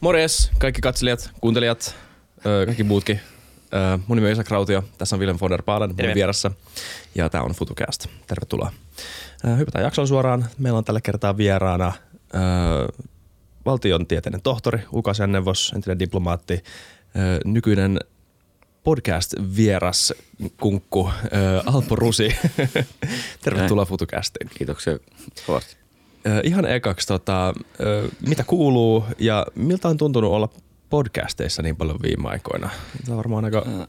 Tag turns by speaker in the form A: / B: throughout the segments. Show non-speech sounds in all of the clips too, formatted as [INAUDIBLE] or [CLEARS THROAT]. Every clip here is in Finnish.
A: Morjes kaikki katselijat, kuuntelijat, kaikki muutkin. Mun nimi on Isa Krautio, tässä on Willem von der Baalen mun vieressä ja tää on FutuCast. Tervetuloa. Hypätään jaksoon suoraan. Meillä on tällä kertaa vieraana valtiontieteiden tohtori, ulkoasianneuvos, entinen diplomaatti, nykyinen podcast-vieras kunkku Alpo Rusi. [LAUGHS] Tervetuloa FutuCastiin.
B: Kiitoksia kovasti.
A: Ihan ekaksi, tota, mitä kuuluu ja miltä on tuntunut olla podcasteissa niin paljon viime aikoina? Tämä on varmaan aika, tämä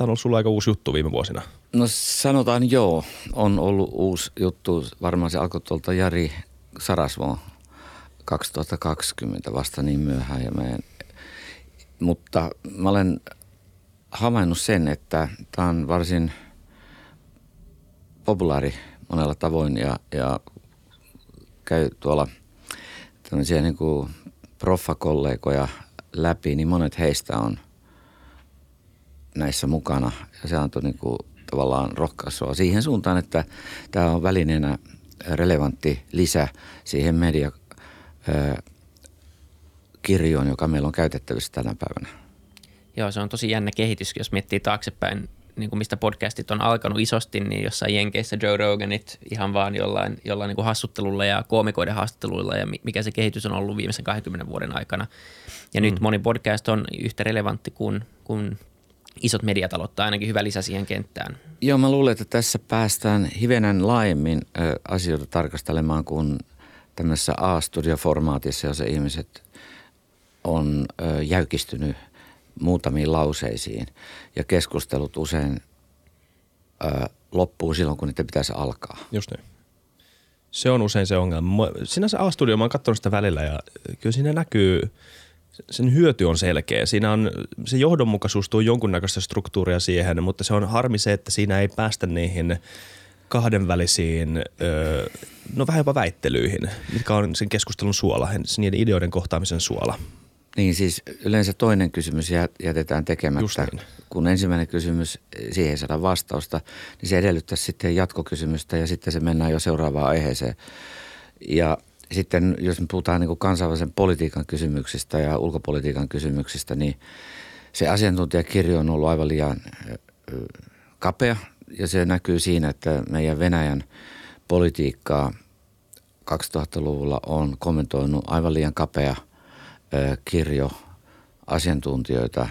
A: on ollut sulla aika uusi juttu viime vuosina.
B: No sanotaan joo, on ollut uusi juttu. Varmaan se alkoi tuolta Jari Sarasvoon 2020 vasta niin myöhään. Ja meidän, mutta mä olen havainnut sen, että tämä on varsin populaari monella tavoin ja, ja käy tuolla tämmöisiä niin kuin proffakollegoja läpi, niin monet heistä on näissä mukana. Ja se antoi niin kuin tavallaan rohkaisua siihen suuntaan, että tämä on välineenä relevantti lisä siihen media kirjoon, joka meillä on käytettävissä tänä päivänä.
C: Joo, se on tosi jännä kehitys, jos miettii taaksepäin, niin kuin mistä podcastit on alkanut isosti, niin jossain Jenkeissä Joe Roganit ihan vaan jollain, jollain niin kuin hassuttelulla ja koomikoiden haastatteluilla ja mikä se kehitys on ollut viimeisen 20 vuoden aikana. Ja mm. nyt moni podcast on yhtä relevantti kuin, kuin isot mediatalot tai ainakin hyvä lisä siihen kenttään.
B: Joo, mä luulen, että tässä päästään hivenen laajemmin ö, asioita tarkastelemaan kuin tämmöisessä A-studio-formaatissa, jossa ihmiset on ö, jäykistynyt – muutamiin lauseisiin ja keskustelut usein ö, loppuu silloin, kun niitä pitäisi alkaa.
A: Just niin. Se on usein se ongelma. Sinänsä A-studio, mä oon katsonut sitä välillä ja kyllä siinä näkyy, sen hyöty on selkeä. Siinä on, se johdonmukaisuus tuo jonkunnäköistä struktuuria siihen, mutta se on harmi se, että siinä ei päästä niihin kahdenvälisiin, no vähän jopa väittelyihin, mitkä on sen keskustelun suola, niiden ideoiden kohtaamisen suola.
B: Niin siis yleensä toinen kysymys jätetään tekemättä. Niin. Kun ensimmäinen kysymys, siihen ei saada vastausta, niin se edellyttää sitten jatkokysymystä ja sitten se mennään jo seuraavaan aiheeseen. Ja sitten jos me puhutaan niin kuin kansainvälisen politiikan kysymyksistä ja ulkopolitiikan kysymyksistä, niin se asiantuntijakirjo on ollut aivan liian kapea ja se näkyy siinä, että meidän Venäjän politiikkaa 2000-luvulla on kommentoinut aivan liian kapea – kirjo asiantuntijoita.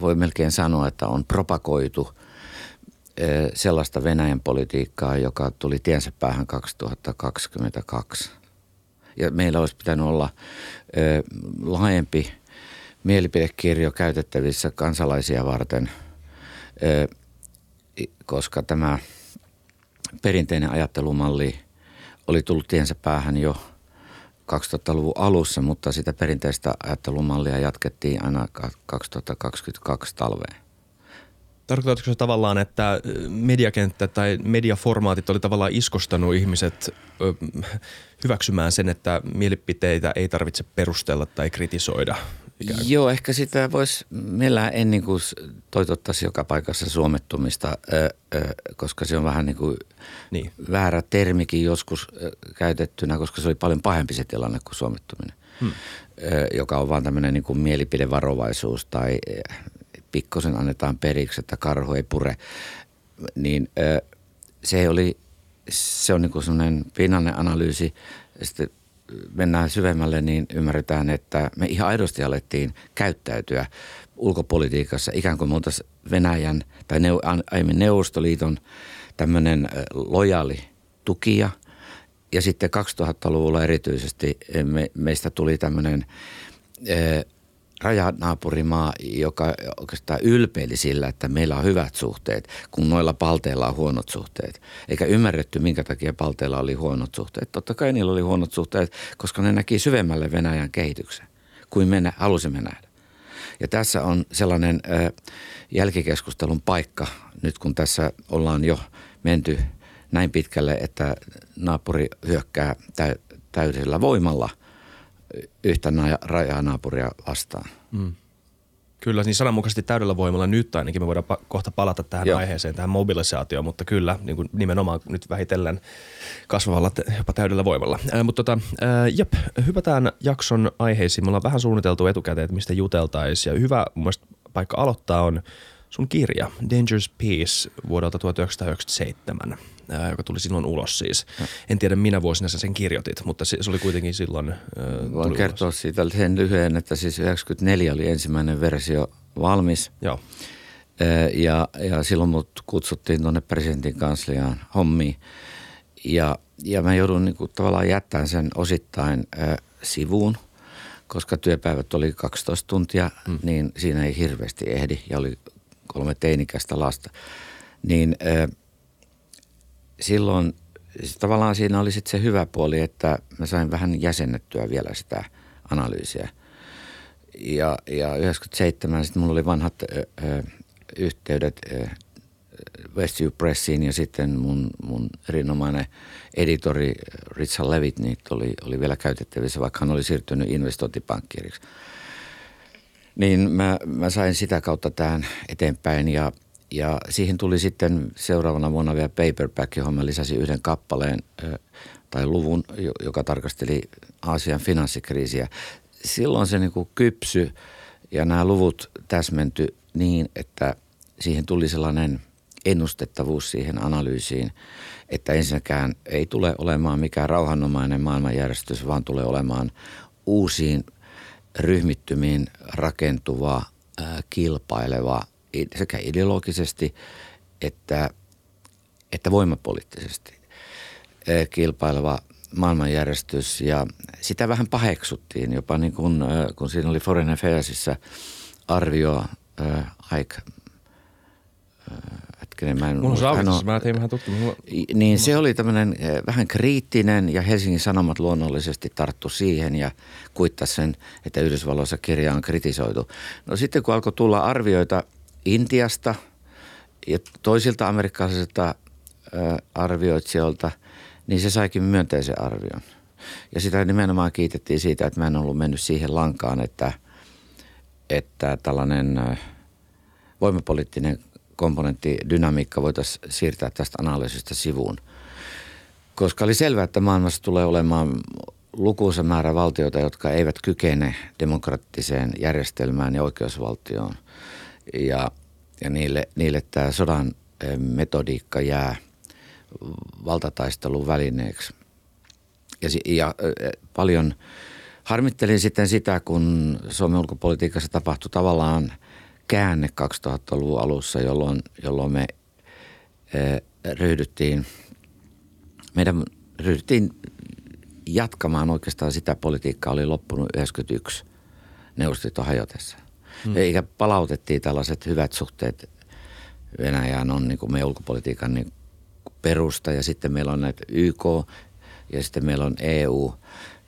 B: Voi melkein sanoa, että on propagoitu sellaista Venäjän politiikkaa, joka tuli tiensä päähän 2022. Ja meillä olisi pitänyt olla laajempi mielipidekirjo käytettävissä kansalaisia varten, koska tämä perinteinen ajattelumalli oli tullut tiensä päähän jo – 2000-luvun alussa, mutta sitä perinteistä ajattelumallia jatkettiin aina 2022 talveen.
A: Tarkoitatko se tavallaan, että mediakenttä tai mediaformaatit oli tavallaan iskostanut ihmiset hyväksymään sen, että mielipiteitä ei tarvitse perustella tai kritisoida?
B: Joo, ehkä sitä voisi ennen kuin toitottaisi joka paikassa suomettumista, koska se on vähän niin kuin niin. väärä termikin joskus käytettynä, koska se oli paljon pahempi se tilanne kuin suomettuminen, hmm. joka on vaan tämmöinen niin kuin mielipidevarovaisuus tai pikkosen annetaan periksi, että karhu ei pure. Niin se oli, se on niin kuin semmoinen pinnainen analyysi. Sitten mennään syvemmälle, niin ymmärretään, että me ihan aidosti alettiin käyttäytyä ulkopolitiikassa ikään kuin me Venäjän tai aiemmin Neuvostoliiton tämmöinen lojaali tukija. Ja sitten 2000-luvulla erityisesti me, meistä tuli tämmöinen rajanaapurimaa, joka oikeastaan ylpeili sillä, että meillä on hyvät suhteet, kun noilla palteilla on huonot suhteet. Eikä ymmärretty, minkä takia palteilla oli huonot suhteet. Totta kai niillä oli huonot suhteet, koska ne näki syvemmälle Venäjän kehityksen kuin me halusimme nähdä. Ja tässä on sellainen ö, jälkikeskustelun paikka, nyt kun tässä ollaan jo menty näin pitkälle, että naapuri hyökkää täydellä voimalla – yhtä rajanaapuria vastaan. Mm.
A: Kyllä, niin sananmukaisesti täydellä voimalla nyt ainakin me voidaan pa- kohta palata tähän Joo. aiheeseen, tähän mobilisaatioon, mutta kyllä niin kuin nimenomaan nyt vähitellen kasvavalla jopa täydellä voimalla. Ää, mutta tota, ää, jep, hypätään jakson aiheisiin. Me ollaan vähän suunniteltu etukäteen, että mistä juteltaisiin ja hyvä mun paikka aloittaa on sun kirja Dangerous Peace vuodelta 1997 joka tuli silloin ulos siis. En tiedä minä vuosina sä sen kirjoitit, mutta se, se oli kuitenkin silloin äh,
B: Voin kertoa ulos. siitä sen lyhyen, että siis 94 oli ensimmäinen versio valmis.
A: Joo.
B: Ja, ja silloin mut kutsuttiin tuonne presidentin kansliaan hommiin. Ja, ja mä joudun niin kuin tavallaan jättämään sen osittain äh, sivuun, koska työpäivät oli 12 tuntia, mm. niin siinä ei hirveästi ehdi ja oli kolme teinikäistä lasta. Niin äh, silloin siis tavallaan siinä oli sitten se hyvä puoli, että mä sain vähän jäsennettyä vielä sitä analyysiä. Ja, ja 97 sitten mulla oli vanhat ö, ö, yhteydet ö, Westview Pressiin ja sitten mun, mun erinomainen editori Richard Levitt niin oli, oli vielä käytettävissä, vaikka hän oli siirtynyt investointipankkiriksi. Niin mä, mä sain sitä kautta tähän eteenpäin ja – ja siihen tuli sitten seuraavana vuonna vielä paperback, johon mä lisäsin yhden kappaleen tai luvun, joka tarkasteli Aasian finanssikriisiä. Silloin se niin kypsy ja nämä luvut täsmenty niin, että siihen tuli sellainen ennustettavuus siihen analyysiin, että ensinnäkään ei tule olemaan mikään rauhanomainen maailmanjärjestys, vaan tulee olemaan uusiin ryhmittymiin rakentuva, kilpaileva – sekä ideologisesti että, että voimapoliittisesti kilpaileva maailmanjärjestys ja sitä vähän paheksuttiin jopa niin kuin, kun siinä oli Foreign Affairsissa arvio Ike
A: hetkinen, mä en Mulla on saavutus, mä tein vähän tutkimusta.
B: Niin se oli tämmöinen vähän kriittinen ja Helsingin Sanomat luonnollisesti tarttu siihen ja kuittasi sen, että Yhdysvalloissa kirja on kritisoitu. No sitten kun alkoi tulla arvioita Intiasta ja toisilta amerikkalaisilta arvioitsijoilta, niin se saikin myönteisen arvion. Ja sitä nimenomaan kiitettiin siitä, että mä en ollut mennyt siihen lankaan, että, että tällainen voimapoliittinen komponentti, dynamiikka voitaisiin siirtää tästä analyysistä sivuun. Koska oli selvää, että maailmassa tulee olemaan lukuisa määrä valtioita, jotka eivät kykene demokraattiseen järjestelmään ja oikeusvaltioon ja, ja niille, niille tämä sodan eh, metodiikka jää valtataistelun välineeksi. Ja, ja eh, paljon harmittelin sitten sitä, kun Suomen ulkopolitiikassa tapahtui tavallaan käänne 2000-luvun alussa, jolloin, jolloin me eh, ryhdyttiin, meidän ryhdyttiin jatkamaan oikeastaan sitä politiikkaa, oli loppunut 91 neuvostoliiton hajotessa. Hmm. Eikä palautettiin tällaiset hyvät suhteet Venäjään on niin kuin meidän ulkopolitiikan niin perusta ja sitten meillä on näitä YK ja sitten meillä on EU.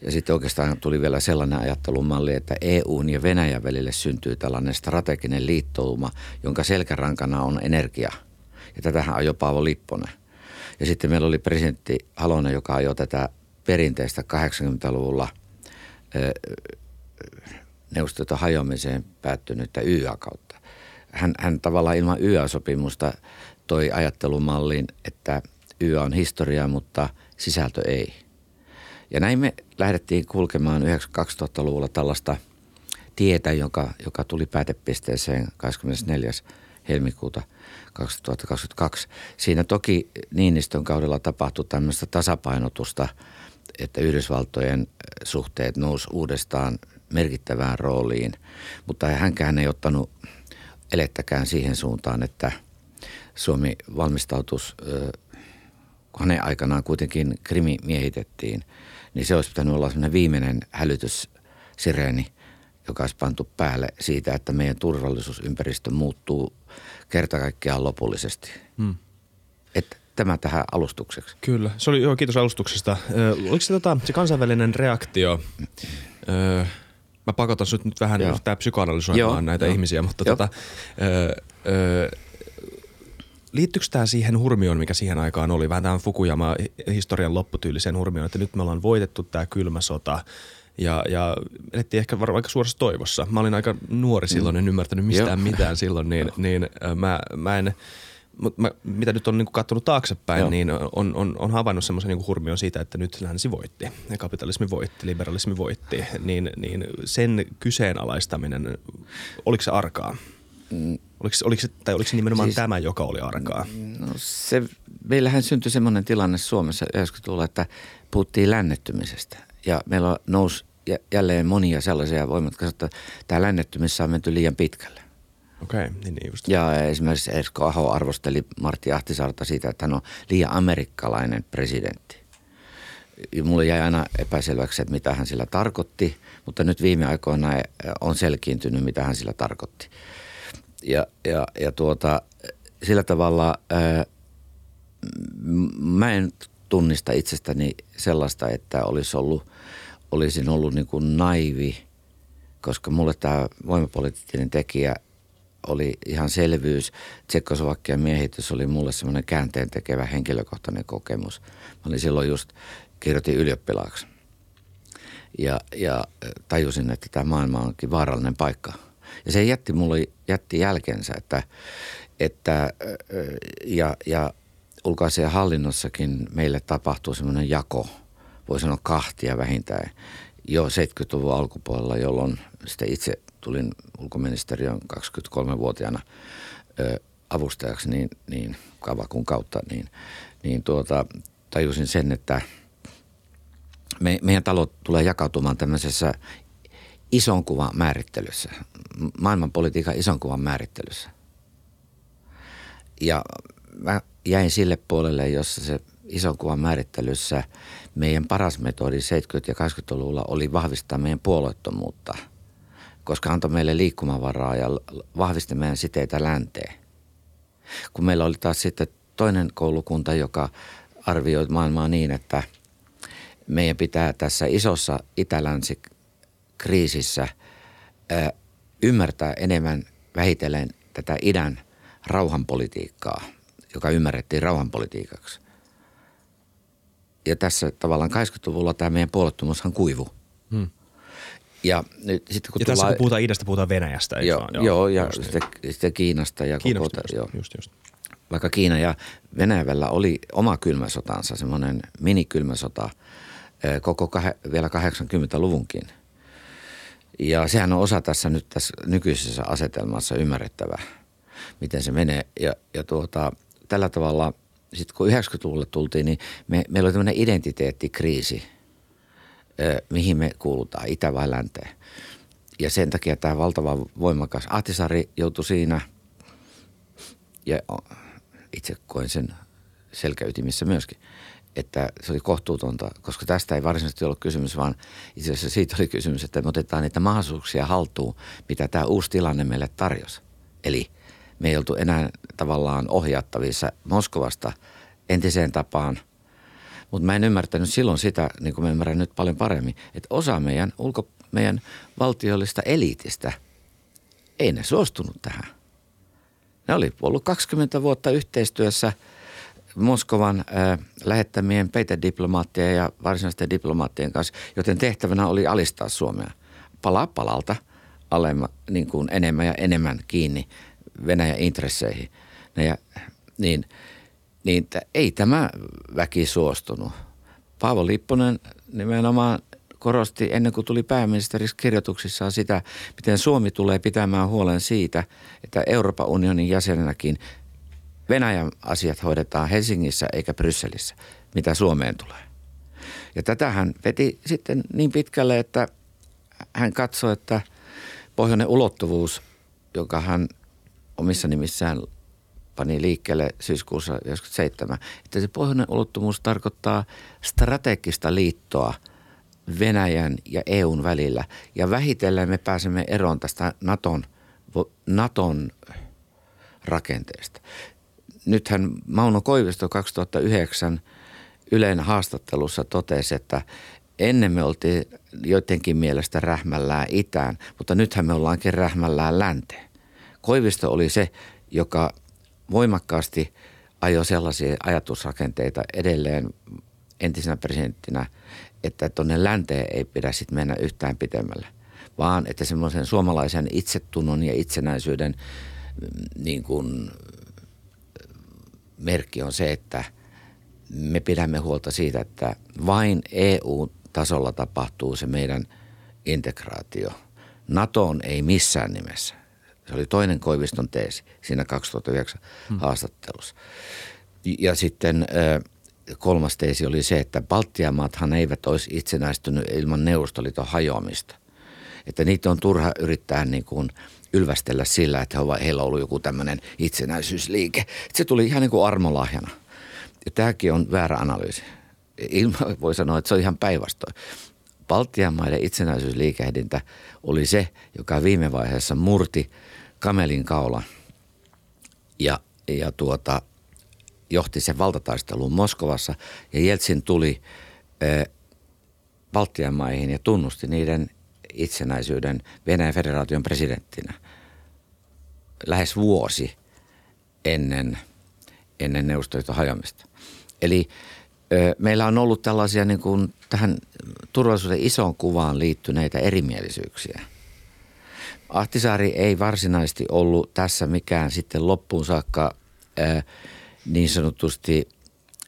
B: Ja sitten oikeastaan tuli vielä sellainen ajattelumalli, että EUn ja Venäjän välille syntyy tällainen strateginen liittouma, jonka selkärankana on energia. Ja tätähän ajoi Paavo Lipponen. Ja sitten meillä oli presidentti Halonen, joka ajoi tätä perinteistä 80-luvulla Neuvostoliiton hajoamiseen päättynyttä YA-kautta. Hän, hän tavallaan ilman YA-sopimusta toi ajattelumallin, että YA on historia, mutta sisältö ei. Ja näin me lähdettiin kulkemaan 2000-luvulla tällaista tietä, joka, joka tuli päätepisteeseen 24. helmikuuta 2022. Siinä toki Niinistön kaudella tapahtui tämmöistä tasapainotusta, että Yhdysvaltojen suhteet nousi uudestaan merkittävään rooliin, mutta hänkään ei ottanut elettäkään siihen suuntaan, että Suomi valmistautus, kun hänen aikanaan kuitenkin krimi miehitettiin, niin se olisi pitänyt olla sellainen viimeinen hälytyssireeni, joka olisi pantu päälle siitä, että meidän turvallisuusympäristö muuttuu kerta kaikkiaan lopullisesti. Hmm. Että tämä tähän alustukseksi.
A: Kyllä, se oli, joo, kiitos alustuksesta. Ö, oliko se, tota, se kansainvälinen reaktio, ö, mä pakotan sut nyt vähän Joo. tää psykoanalysoimaan Joo. näitä Joo. ihmisiä, mutta Joo. tota, ö, ö, liittyykö tämä siihen hurmioon, mikä siihen aikaan oli, vähän tämän Fukuyama historian lopputyyliseen hurmioon, että nyt me ollaan voitettu tämä kylmä sota Ja, ja elettiin ehkä varmaan aika suorassa toivossa. Mä olin aika nuori silloin, en ymmärtänyt mistään
B: Joo.
A: mitään silloin, niin, niin äh, mä, mä en, mut mä, mitä nyt on niin katsonut taaksepäin,
B: Joo.
A: niin on, on, on havainnut semmoisen niin hurmion siitä, että nyt länsi voitti. Ja kapitalismi voitti, liberalismi voitti. Niin, niin sen kyseenalaistaminen, oliko se arkaa? Oliko, oliko se, tai oliko se nimenomaan
B: Siis-
A: tämä, joka oli arkaa?
B: No se, meillähän syntyi semmoinen tilanne Suomessa 90-luvulla, että puhuttiin lännettymisestä. Ja meillä nousi jä- jälleen monia sellaisia voimat, että tämä lännettymissä on menty liian pitkälle.
A: Okei, okay, niin, niin just.
B: Ja esimerkiksi Esko Aho arvosteli Martti Ahtisaarta siitä, että hän on liian amerikkalainen presidentti. Mulle jäi aina epäselväksi, että mitä hän sillä tarkoitti, mutta nyt viime aikoina on selkiintynyt, mitä hän sillä tarkoitti. Ja, ja, ja tuota, sillä tavalla ää, mä en tunnista itsestäni sellaista, että olisi ollut, olisin ollut niin kuin naivi, koska mulle tämä voimapoliittinen tekijä oli ihan selvyys. Tsekkoslovakian miehitys oli mulle semmoinen käänteen tekevä henkilökohtainen kokemus. Mä olin silloin just, kirjoitin ylioppilaaksi. Ja, ja tajusin, että tämä maailma onkin vaarallinen paikka. Ja se jätti mulle jätti jälkensä, että, että ja, ja ulkoasian hallinnossakin meille tapahtuu semmoinen jako, voi sanoa kahtia vähintään, jo 70-luvun alkupuolella, jolloin sitten itse tulin ulkoministeriön 23-vuotiaana ö, avustajaksi niin, niin Kavakun kautta, niin, niin tuota, tajusin sen, että me, meidän talo tulee jakautumaan tämmöisessä ison kuvan määrittelyssä, maailmanpolitiikan ison kuvan määrittelyssä. Ja mä jäin sille puolelle, jossa se ison kuvan määrittelyssä meidän paras metodi 70- ja 80-luvulla oli vahvistaa meidän puolueettomuutta, koska antoi meille liikkumavaraa ja vahvisti meidän siteitä länteen. Kun meillä oli taas sitten toinen koulukunta, joka arvioi maailmaa niin, että meidän pitää tässä isossa itälänsi-kriisissä ymmärtää enemmän vähitellen tätä idän rauhanpolitiikkaa, joka ymmärrettiin rauhanpolitiikaksi. Ja tässä tavallaan 80-luvulla tämä meidän puolettomuushan kuivu. Ja nyt sitten kun
A: Ja tässä
B: tullaan,
A: kun puhutaan idästä, puhutaan Venäjästä. eikö
B: joo,
A: vaan?
B: joo, joo, ja
A: just niin.
B: sitten, sitten Kiinasta ja
A: Kiinnosta
B: koko,
A: just,
B: joo,
A: just, just.
B: vaikka Kiina ja Venäjällä oli oma kylmäsotansa, semmoinen minikylmäsota koko kahe, vielä 80-luvunkin. Ja sehän on osa tässä nyt tässä nykyisessä asetelmassa ymmärrettävä, miten se menee. Ja, ja tuota, tällä tavalla, sitten kun 90-luvulle tultiin, niin me, meillä oli tämmöinen identiteettikriisi, mihin me kuulutaan, itä vai länteen. Ja sen takia tämä valtava voimakas Ahtisaari joutui siinä – ja itse koen sen selkäytimissä myöskin, että se oli kohtuutonta, koska tästä ei varsinaisesti ollut kysymys, vaan itse asiassa siitä oli kysymys, että me otetaan niitä mahdollisuuksia haltuun, mitä tämä uusi tilanne meille tarjosi. Eli me ei oltu enää tavallaan ohjattavissa Moskovasta entiseen tapaan, mutta mä en ymmärtänyt silloin sitä, niin kuin mä ymmärrän nyt paljon paremmin, että osa meidän, ulko, meidän valtiollista eliitistä ei ne suostunut tähän. Ne oli ollut 20 vuotta yhteistyössä Moskovan äh, lähettämien peitediplomaattien ja varsinaisten diplomaattien kanssa, joten tehtävänä oli alistaa Suomea pala palalta alemma, niin kuin enemmän ja enemmän kiinni Venäjän intresseihin. Ja, niin, niin t- ei tämä väki suostunut. Paavo Lipponen nimenomaan korosti ennen kuin tuli pääministeriksi kirjoituksissaan sitä, miten Suomi tulee pitämään huolen siitä, että Euroopan unionin jäsenenäkin Venäjän asiat hoidetaan Helsingissä eikä Brysselissä, mitä Suomeen tulee. Ja tätä hän veti sitten niin pitkälle, että hän katsoi, että pohjoinen ulottuvuus, joka hän omissa nimissään pani liikkeelle syyskuussa 1997, että se pohjoinen ulottuvuus tarkoittaa strategista liittoa Venäjän ja EUn välillä. Ja vähitellen me pääsemme eroon tästä Naton, Naton rakenteesta. Nythän Mauno Koivisto 2009 Ylen haastattelussa totesi, että ennen me oltiin joidenkin mielestä rähmällään itään, mutta nythän me ollaankin rähmällään länteen. Koivisto oli se, joka voimakkaasti ajoi sellaisia ajatusrakenteita edelleen entisenä presidenttinä, että tuonne länteen ei pidä sitten mennä yhtään pitemmälle, vaan että semmoisen suomalaisen itsetunnon ja itsenäisyyden mm, niin kuin, merkki on se, että me pidämme huolta siitä, että vain EU-tasolla tapahtuu se meidän integraatio. NATOon ei missään nimessä. Se oli toinen Koiviston teesi siinä 2009 hmm. haastattelussa. Ja sitten kolmas teesi oli se, että Baltiamaathan eivät olisi itsenäistynyt ilman Neuvostoliiton hajoamista. Että niitä on turha yrittää niin kuin ylvästellä sillä, että heillä on ollut joku tämmöinen itsenäisyysliike. Se tuli ihan niin kuin armolahjana. Ja tämäkin on väärä analyysi. Ilma voi sanoa, että se on ihan päinvastoin. Baltian maiden itsenäisyysliikehdintä oli se, joka viime vaiheessa murti kamelin kaula ja, ja tuota, johti sen valtataisteluun Moskovassa. Ja Jeltsin tuli e, Baltian maihin ja tunnusti niiden itsenäisyyden Venäjän federaation presidenttinä lähes vuosi ennen, ennen Neuvostoliiton hajoamista. Eli ö, meillä on ollut tällaisia niin kuin tähän turvallisuuden isoon kuvaan liittyneitä erimielisyyksiä. Ahtisaari ei varsinaisesti ollut tässä mikään sitten loppuun saakka ö, niin sanotusti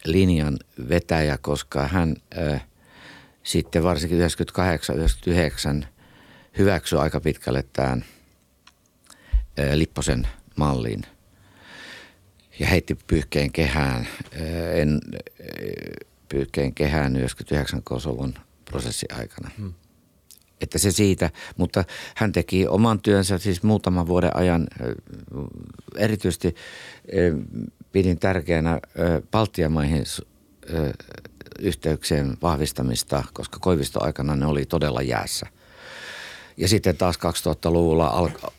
B: linjan vetäjä, koska hän ö, sitten varsinkin 98-99 hyväksyi aika pitkälle tämän Lipposen mallin ja heitti pyyhkeen kehään, en, pyyhkeen kehään 99 Kosovon prosessin aikana. Hmm. Että se siitä, mutta hän teki oman työnsä siis muutaman vuoden ajan. Erityisesti pidin tärkeänä Baltian maihin yhteyksien vahvistamista, koska Koivisto aikana ne oli todella jäässä. Ja sitten taas 2000-luvulla alko,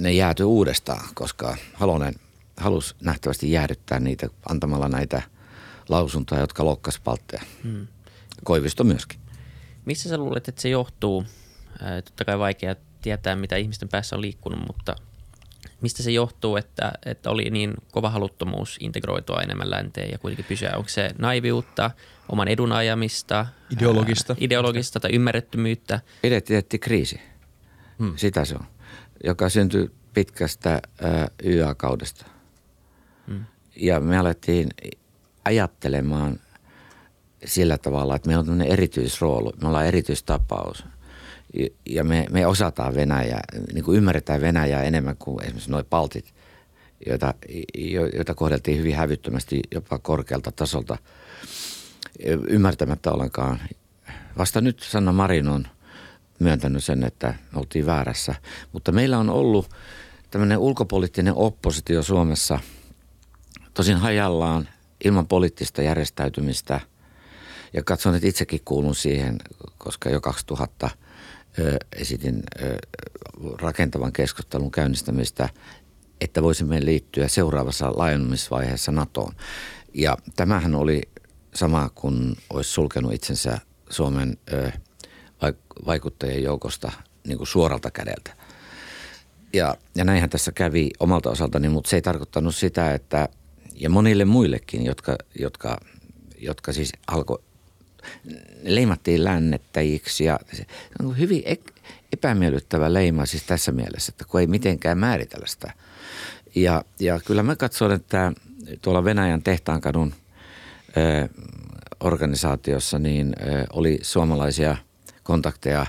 B: ne jäätyi uudestaan, koska Halonen halusi nähtävästi jäädyttää niitä antamalla näitä lausuntoja, jotka loukkasi paltteja. Hmm. Koivisto myöskin.
C: Missä sä luulet, että se johtuu? Totta kai vaikea tietää, mitä ihmisten päässä on liikkunut, mutta mistä se johtuu, että, että oli niin kova haluttomuus integroitua enemmän länteen ja kuitenkin pysyä? Onko se naiviutta, oman edun ajamista,
A: ideologista,
C: ää, ideologista tai ymmärrettömyyttä?
B: kriisi. Hmm. Sitä se on, joka syntyi pitkästä ää, YA-kaudesta. Hmm. Ja me alettiin ajattelemaan sillä tavalla, että meillä on tämmöinen erityisrooli, me ollaan erityistapaus. Ja me, me osataan Venäjää, niin kuin ymmärretään Venäjää enemmän kuin esimerkiksi nuo paltit, joita, joita kohdeltiin hyvin hävyttömästi jopa korkealta tasolta ymmärtämättä ollenkaan. Vasta nyt Sanna Marin on – myöntänyt sen, että me oltiin väärässä. Mutta meillä on ollut tämmöinen ulkopoliittinen oppositio Suomessa tosin hajallaan ilman poliittista järjestäytymistä. Ja katson, että itsekin kuulun siihen, koska jo 2000 ö, esitin rakentavan keskustelun käynnistämistä, että voisimme liittyä seuraavassa laajennumisvaiheessa NATOon. Ja tämähän oli sama kuin olisi sulkenut itsensä Suomen vaikuttajien joukosta niin kuin suoralta kädeltä. Ja, ja näinhän tässä kävi omalta osaltani, mutta se ei tarkoittanut sitä, että ja monille muillekin, jotka, jotka, jotka siis alkoi, leimattiin lännettäjiksi ja se on hyvin epämiellyttävä leima siis tässä mielessä, että kun ei mitenkään määritellä sitä. Ja, ja kyllä mä katson, että tuolla Venäjän tehtaankadun ö, organisaatiossa niin ö, oli suomalaisia – kontakteja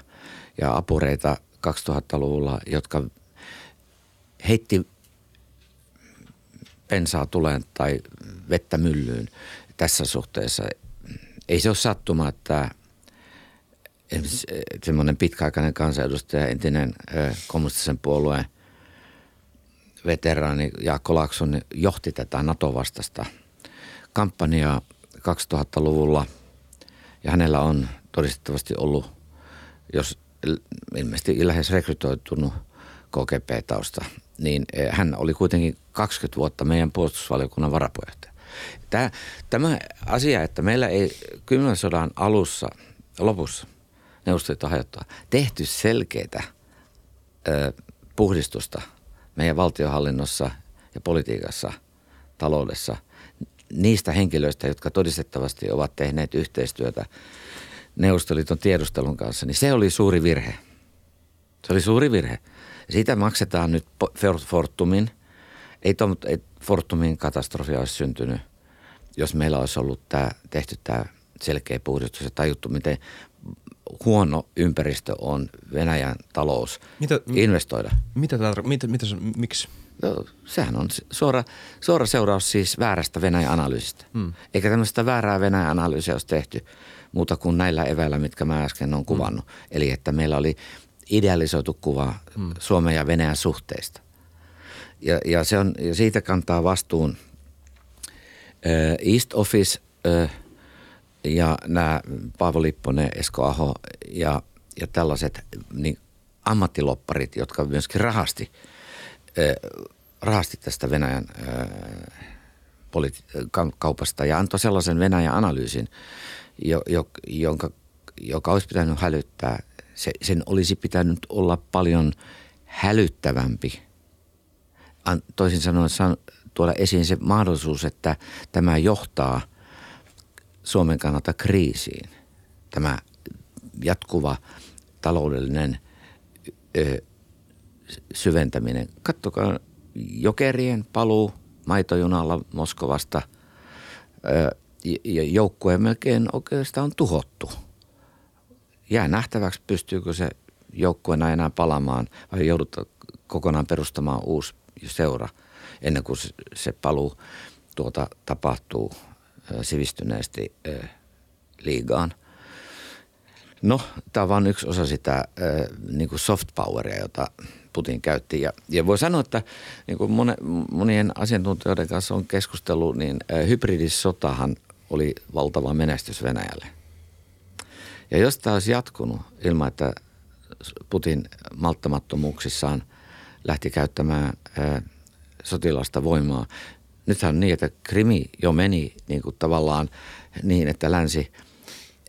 B: ja apureita 2000-luvulla, jotka heitti pensaa tuleen tai vettä myllyyn tässä suhteessa. Ei se ole sattuma, että semmoinen pitkäaikainen kansanedustaja, entinen kommunistisen puolueen veteraani Jaakko Laakson johti tätä NATO-vastasta kampanjaa 2000-luvulla ja hänellä on todistettavasti ollut jos ilmeisesti lähes rekrytoitunut KGP-tausta, niin eh, hän oli kuitenkin 20 vuotta meidän puolustusvaliokunnan varapuheenjohtaja. Tämä, tämä asia, että meillä ei kymmenen sodan alussa, lopussa, neuvostoliitto hajottaa, tehty selkeää ö, puhdistusta meidän valtiohallinnossa ja politiikassa, taloudessa, niistä henkilöistä, jotka todistettavasti ovat tehneet yhteistyötä Neuvostoliiton tiedustelun kanssa, niin se oli suuri virhe. Se oli suuri virhe. Siitä maksetaan nyt Fortumin. Ei, tom, ei Fortumin katastrofia olisi syntynyt, jos meillä olisi ollut tämä, tehty tämä selkeä puhdistus ja tajuttu, miten huono ympäristö on Venäjän talous mitä, investoida.
A: Mitä, mitä, mitä, miksi?
B: No, sehän on suora, suora seuraus siis väärästä Venäjän analyysistä. Hmm. Eikä tämmöistä väärää Venäjän analyysiä olisi tehty muuta kuin näillä eväillä, mitkä mä äsken olen kuvannut. Hmm. Eli että meillä oli idealisoitu kuva hmm. Suomen ja Venäjän suhteista. Ja, ja, se on, ja siitä kantaa vastuun East Office ja nämä Paavo Lipponen, Esko Aho ja, ja tällaiset niin ammattilopparit, jotka myöskin rahasti – rahasti tästä Venäjän kaupasta ja antoi sellaisen Venäjän analyysin, jo, jo, jonka, joka olisi pitänyt hälyttää. Se, sen olisi pitänyt olla paljon hälyttävämpi. Toisin sanoen san, tuoda esiin se mahdollisuus, että tämä johtaa Suomen kannalta kriisiin. Tämä jatkuva taloudellinen ö, syventäminen. Kattokaa jokerien paluu maitojunalla Moskovasta ja joukkue melkein oikeastaan on tuhottu. Jää nähtäväksi, pystyykö se joukkueena enää palaamaan vai joudut kokonaan perustamaan uusi seura ennen kuin se paluu tuota tapahtuu sivistyneesti liigaan. No, tämä on vain yksi osa sitä niin kuin soft poweria, jota Putin käytti. Ja, ja voi sanoa, että niin kuin monien asiantuntijoiden kanssa on keskustellut, niin hybridisotahan oli valtava menestys Venäjälle. Ja jos tämä olisi jatkunut ilman, että Putin malttamattomuuksissaan lähti käyttämään sotilasta voimaa. Nythän on niin, että Krimi jo meni niin kuin tavallaan niin, että länsi –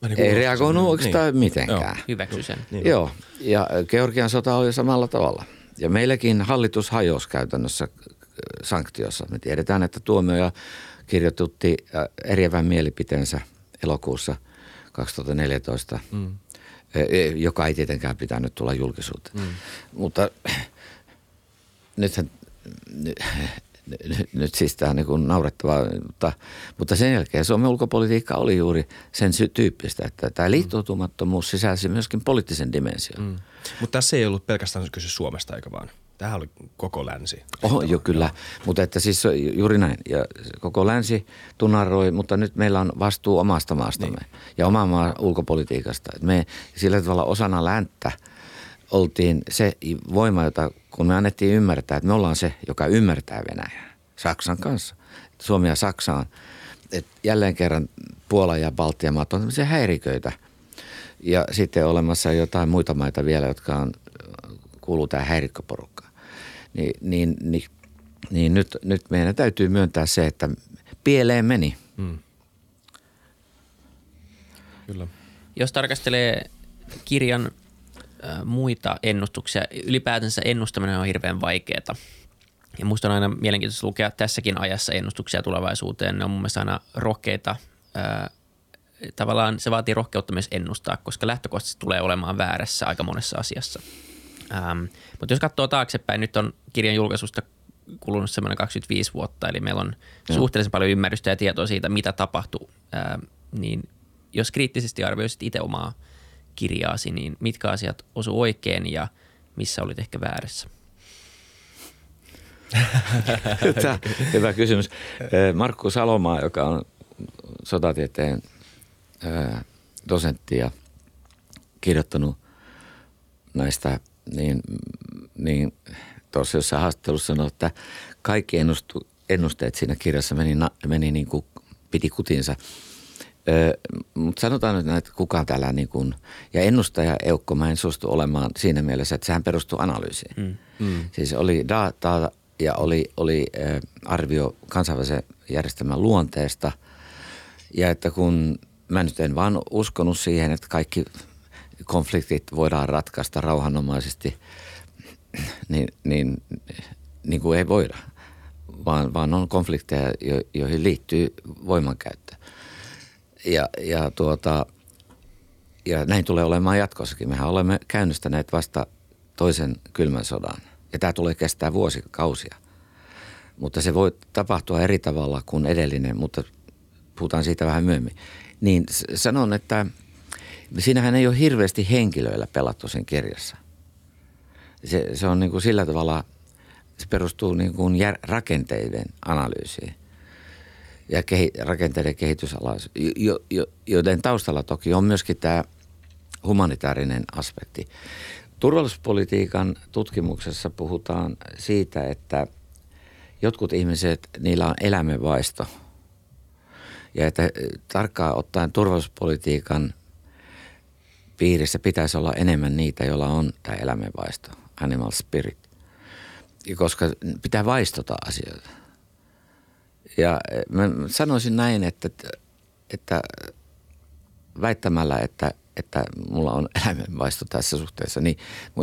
B: niin ei reagoinut oikeastaan niin. mitenkään.
C: Hyväksy sen.
B: Niin. Joo, ja Georgian sota oli samalla tavalla. Ja meilläkin hallitus hajosi käytännössä sanktiossa. Me tiedetään, että tuomioja kirjoitutti eriävän mielipiteensä elokuussa 2014, mm. joka ei tietenkään pitänyt tulla julkisuuteen. Mm. Mutta nythän nyt, nyt siis tämä on niin naurettavaa, mutta, mutta sen jälkeen Suomen ulkopolitiikka oli juuri sen tyyppistä, että tämä liittoutumattomuus sisälsi myöskin poliittisen dimension. Mm.
A: Mutta tässä ei ollut pelkästään kysy Suomesta eikä vaan. Tähän oli koko länsi.
B: Oho, jo kyllä, mutta että siis juuri näin. Ja koko länsi tunaroi, mutta nyt meillä on vastuu omasta maastamme niin. ja oman maan ulkopolitiikasta. Me sillä tavalla osana länttä oltiin se voima, jota kun me annettiin ymmärtää, että me ollaan se, joka ymmärtää Venäjää Saksan kanssa. Suomi ja Saksaan. Et jälleen kerran Puola ja Baltian maat on tämmöisiä häiriköitä. Ja sitten olemassa jotain muita maita vielä, jotka on, kuuluu tähän häirikköporukkaan. Ni, niin, niin, niin nyt, nyt meidän täytyy myöntää se, että pieleen meni. Hmm.
C: Kyllä. Jos tarkastelee kirjan muita ennustuksia. Ylipäätänsä ennustaminen on hirveän vaikeaa. Ja musta on aina mielenkiintoista lukea tässäkin ajassa ennustuksia tulevaisuuteen. Ne on mun mielestä aina rohkeita. Tavallaan se vaatii rohkeutta myös ennustaa, koska lähtökohtaisesti tulee olemaan väärässä aika monessa asiassa. Ähm, mutta jos katsoo taaksepäin, nyt on kirjan julkaisusta kulunut semmoinen 25 vuotta, eli meillä on Joo. suhteellisen paljon ymmärrystä ja tietoa siitä, mitä tapahtuu. Ähm, niin jos kriittisesti arvioisit itse omaa – kirjaasi, niin mitkä asiat osu oikein ja missä olit ehkä väärässä? [LAUGHS]
B: Tämä, hyvä kysymys. Markku Salomaa, joka on sotatieteen dosentti ja kirjoittanut näistä, niin, niin tuossa jossain haastattelussa sanoi, että kaikki ennustu, ennusteet siinä kirjassa meni, meni niin kuin piti kutinsa – mutta sanotaan nyt, että kukaan täällä niin kuin, ja ennustaja Eukko mä en suostu olemaan siinä mielessä, että sehän perustuu analyysiin. Mm. Mm. Siis oli data ja oli, oli arvio kansainvälisen järjestelmän luonteesta ja että kun mä nyt en vaan uskonut siihen, että kaikki konfliktit voidaan ratkaista rauhanomaisesti, niin, niin, niin kuin ei voida, vaan, vaan on konflikteja, joihin liittyy voimankäyttö ja, ja tuota, ja näin tulee olemaan jatkossakin. Mehän olemme käynnistäneet vasta toisen kylmän sodan. Ja tämä tulee kestää vuosikausia. Mutta se voi tapahtua eri tavalla kuin edellinen, mutta puhutaan siitä vähän myöhemmin. Niin sanon, että siinähän ei ole hirveästi henkilöillä pelattu sen kirjassa. Se, se on niin kuin sillä tavalla, se perustuu niin kuin jär, rakenteiden analyysiin ja kehi, rakenteiden kehitysala, jo, jo, joiden taustalla toki on myöskin tämä humanitaarinen aspekti. Turvallisuuspolitiikan tutkimuksessa puhutaan siitä, että jotkut ihmiset, niillä on elämänvaisto. Ja että tarkkaan ottaen turvallisuuspolitiikan piirissä pitäisi olla enemmän niitä, joilla on tämä elämänvaisto, animal spirit. Koska pitää vaistota asioita. Ja mä sanoisin näin, että, että väittämällä, että että mulla on [LAUGHS] elämänvaisto tässä suhteessa, niin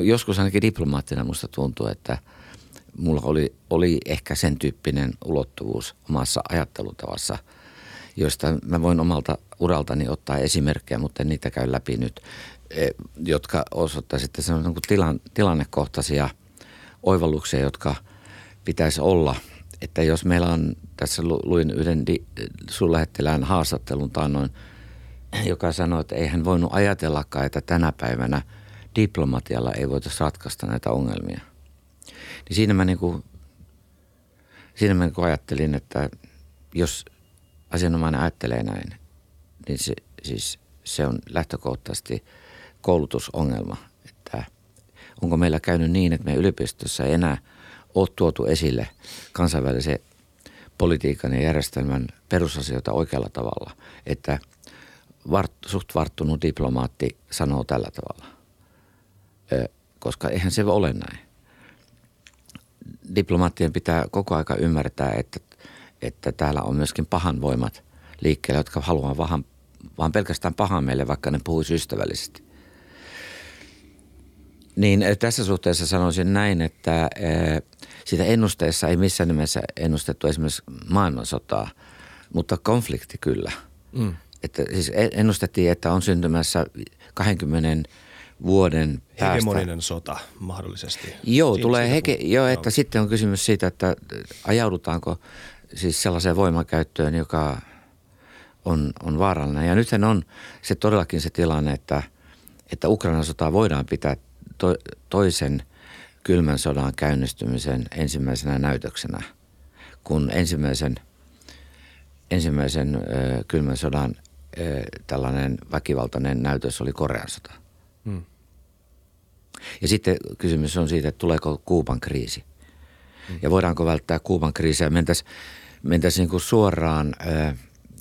B: joskus ainakin diplomaattina musta tuntuu, että mulla oli, oli ehkä sen tyyppinen ulottuvuus omassa ajattelutavassa, joista mä voin omalta uraltani ottaa esimerkkejä, mutta en niitä käy läpi nyt, e, jotka se on niin tilan, tilannekohtaisia oivalluksia, jotka pitäisi olla. Että jos meillä on, tässä luin yhden di, sun lähettilään haastattelun taannoin – joka sanoi, että ei hän voinut ajatellakaan, että tänä päivänä diplomatialla ei voitaisi ratkaista näitä ongelmia. Niin siinä mä, niin kuin, siinä mä niin kuin ajattelin, että jos asianomainen ajattelee näin, niin se, siis se on lähtökohtaisesti koulutusongelma. Että onko meillä käynyt niin, että me yliopistossa ei enää ole tuotu esille kansainvälisen politiikan ja järjestelmän perusasioita oikealla tavalla. Että – vart, suht varttunut diplomaatti sanoo tällä tavalla, Ö, koska eihän se ole näin. Diplomaattien pitää koko aika ymmärtää, että, että täällä on myöskin pahan voimat liikkeellä, jotka haluaa vaan, vaan pelkästään pahaa meille, vaikka ne puhuisi ystävällisesti. Niin tässä suhteessa sanoisin näin, että siitä ennusteessa ei missään nimessä ennustettu esimerkiksi maailmansotaa, mutta konflikti kyllä. Mm että siis ennustettiin, että on syntymässä 20 vuoden päästä.
A: Hegemoninen sota mahdollisesti.
B: Joo, Siinä tulee heke, joo, joo, että sitten on kysymys siitä, että ajaudutaanko siis sellaiseen voimakäyttöön, joka on, on vaarallinen. Ja nythän on se todellakin se tilanne, että, että Ukrainan sota voidaan pitää to, toisen kylmän sodan käynnistymisen ensimmäisenä näytöksenä, kun ensimmäisen, ensimmäisen ö, kylmän sodan tällainen väkivaltainen näytös oli Korean sota. Hmm. Ja sitten kysymys on siitä, että tuleeko Kuuban kriisi. Hmm. Ja voidaanko välttää Kuuban kriisiä. Mentäisiin mentäisi niin kuin suoraan ö,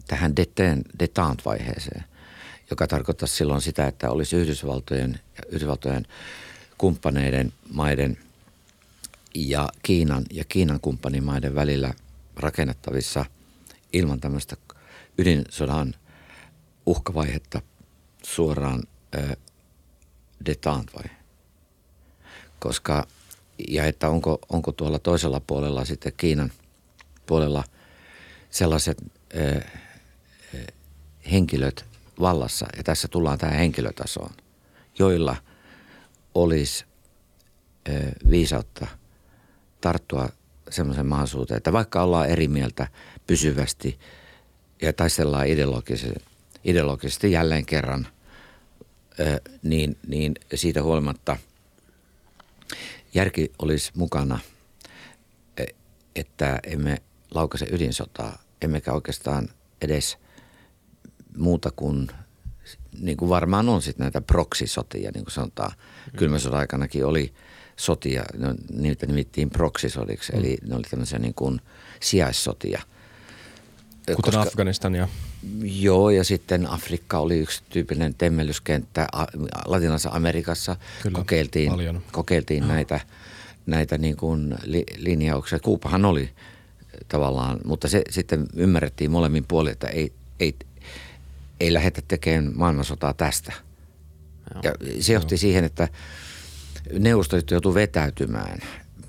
B: tähän detente-vaiheeseen, joka tarkoittaa silloin sitä, että olisi Yhdysvaltojen, Yhdysvaltojen kumppaneiden maiden ja Kiinan ja Kiinan kumppanimaiden välillä rakennettavissa ilman tämmöistä ydinsodan – uhkavaihetta suoraan detente vai? Koska, ja että onko, onko tuolla toisella puolella sitten Kiinan puolella sellaiset äh, henkilöt vallassa, ja tässä tullaan tähän henkilötasoon, joilla olisi viisautta tarttua semmoisen mahdollisuuteen, että vaikka ollaan eri mieltä pysyvästi ja taistellaan ideologisen ideologisesti jälleen kerran, niin, niin siitä huolimatta järki olisi mukana, että emme laukaise ydinsotaa, emmekä oikeastaan edes muuta kuin, niin kuin varmaan on sitten näitä proksisotia, niin kuin sanotaan. Mm. Kylmän sodan aikanakin oli sotia, no, niitä nimittiin proksisodiksi, mm. eli ne oli tämmöisiä niin kuin sijaissotia.
A: Kuten koska, Afganistan ja
B: Joo, ja sitten Afrikka oli yksi tyypillinen temmellyskenttä. Latinalaisessa Amerikassa Kyllä, kokeiltiin, paljon. kokeiltiin näitä, näitä niin kuin li, linjauksia. Kuupahan oli tavallaan, mutta se sitten ymmärrettiin molemmin puolin, että ei, ei, ei lähdetä tekemään maailmansotaa tästä. Joo. Ja se johti Joo. siihen, että neuvostoliitto joutui vetäytymään.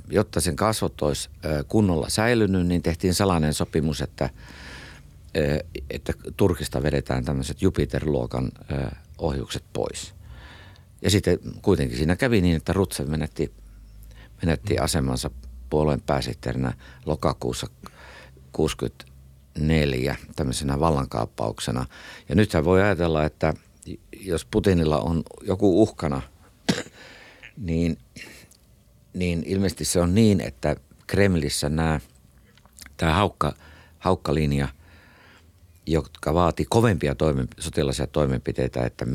B: Jotta sen kasvot olisi kunnolla säilynyt, niin tehtiin salainen sopimus, että – että Turkista vedetään tämmöiset Jupiter-luokan ohjukset pois. Ja sitten kuitenkin siinä kävi niin, että Rutse menetti, menetti asemansa puolueen pääsihteerinä lokakuussa 64 tämmöisenä vallankaappauksena. Ja nythän voi ajatella, että jos Putinilla on joku uhkana, [CLEARS THROAT] niin, niin ilmeisesti se on niin, että Kremlissä nämä, tämä haukka, haukkalinja, jotka vaati kovempia toimen, sotilaisia toimenpiteitä, että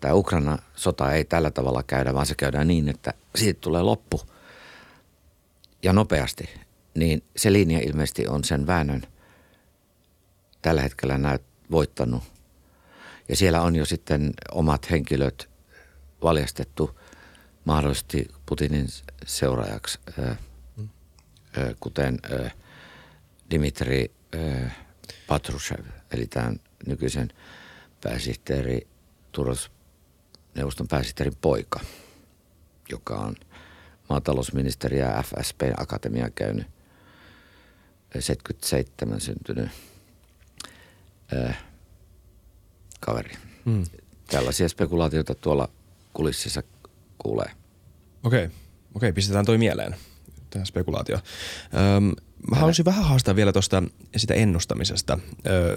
B: tämä Ukraina sota ei tällä tavalla käydä, vaan se käydään niin, että siitä tulee loppu ja nopeasti, niin se linja ilmeisesti on sen väännön tällä hetkellä näyt voittanut. Ja siellä on jo sitten omat henkilöt valjastettu mahdollisesti Putinin seuraajaksi, kuten Dimitri Patrushev, eli tämän nykyisen pääsihteeri, turvallisuusneuvoston pääsihteerin poika, joka on – maatalousministeri ja Akatemia käynyt 77 syntynyt äh, kaveri. Hmm. Tällaisia spekulaatioita tuolla kulississa kuulee.
A: Okei, okay. okei, pistetään toi mieleen, tämä spekulaatio. Öm, mä haluaisin vähän haastaa vielä tuosta sitä ennustamisesta. Öö,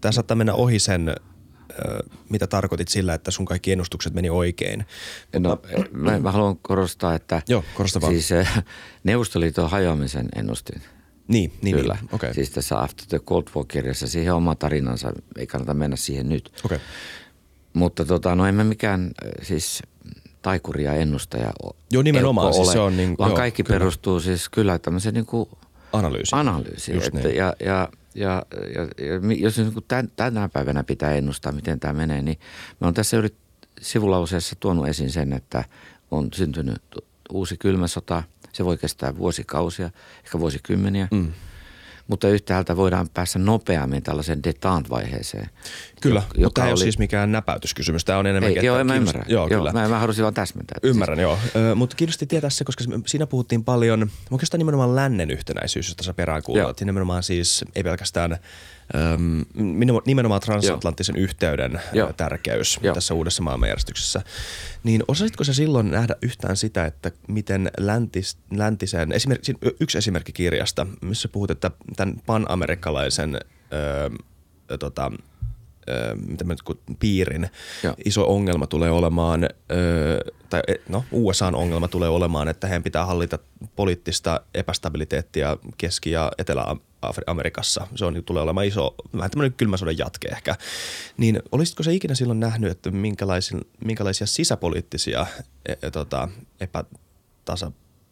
A: tämä saattaa mennä ohi sen mitä tarkoitit sillä, että sun kaikki ennustukset meni oikein?
B: No, mä, mä haluan korostaa, että
A: Joo, korosta vaan.
B: siis Neuvostoliiton hajoamisen ennustin.
A: Niin, niin,
B: Kyllä.
A: niin. Okay.
B: Siis tässä After the Cold War-kirjassa siihen oma tarinansa, ei kannata mennä siihen nyt.
A: Okay.
B: Mutta tota, no emme mikään siis taikuria ennustaja
A: Joo, nimenomaan. Siis se on niin,
B: vaan
A: joo,
B: kaikki
A: kyllä.
B: perustuu siis kyllä tämmöiseen niin kuin
A: Analyysi.
B: analyysiin.
A: Just
B: Että,
A: niin.
B: ja, ja, ja, ja, ja jos niin kuin tän, tänä päivänä pitää ennustaa, miten tämä menee, niin mä oon tässä yrit, sivulauseessa tuonut esiin sen, että on syntynyt uusi kylmä sota. Se voi kestää vuosikausia, ehkä vuosikymmeniä.
A: Mm.
B: Mutta yhtäältä voidaan päästä nopeammin tällaiseen detente-vaiheeseen.
A: Kyllä,
B: joka
A: mutta tämä ei ole siis mikään näpäytyskysymys. Tämä on enemmänkin,
B: Ei, joo,
A: että
B: mä
A: kiinnost-
B: ymmärrän.
A: Joo, kyllä.
B: Mä, mä halusin vaan täsmentää. että
A: Ymmärrän, joo. Ö, mutta kiinnosti tietää se, koska siinä puhuttiin paljon, oikeastaan nimenomaan lännen yhtenäisyys, josta sä peräänkuulutat. Nimenomaan siis ei pelkästään nimenomaan- nimenomaan transatlanttisen yhteyden
B: Joo.
A: tärkeys
B: Joo.
A: tässä uudessa maailmanjärjestyksessä. Niin osasitko sä silloin nähdä yhtään sitä, että miten läntis, läntisen, esimerkiksi, yksi esimerkki kirjasta, missä puhut, että tämän panamerikalaisen ö, ö, tota, mitä mä nyt piirin
B: Joo.
A: iso ongelma tulee olemaan, tai e, no USAn ongelma tulee olemaan, että heidän pitää hallita poliittista epästabiliteettia Keski- ja Etelä-Amerikassa. Se on, tulee olemaan iso, vähän tämmöinen kylmän sodan jatke ehkä. Niin olisitko se ikinä silloin nähnyt, että minkälaisia, minkälaisia sisäpoliittisia e, e, tota,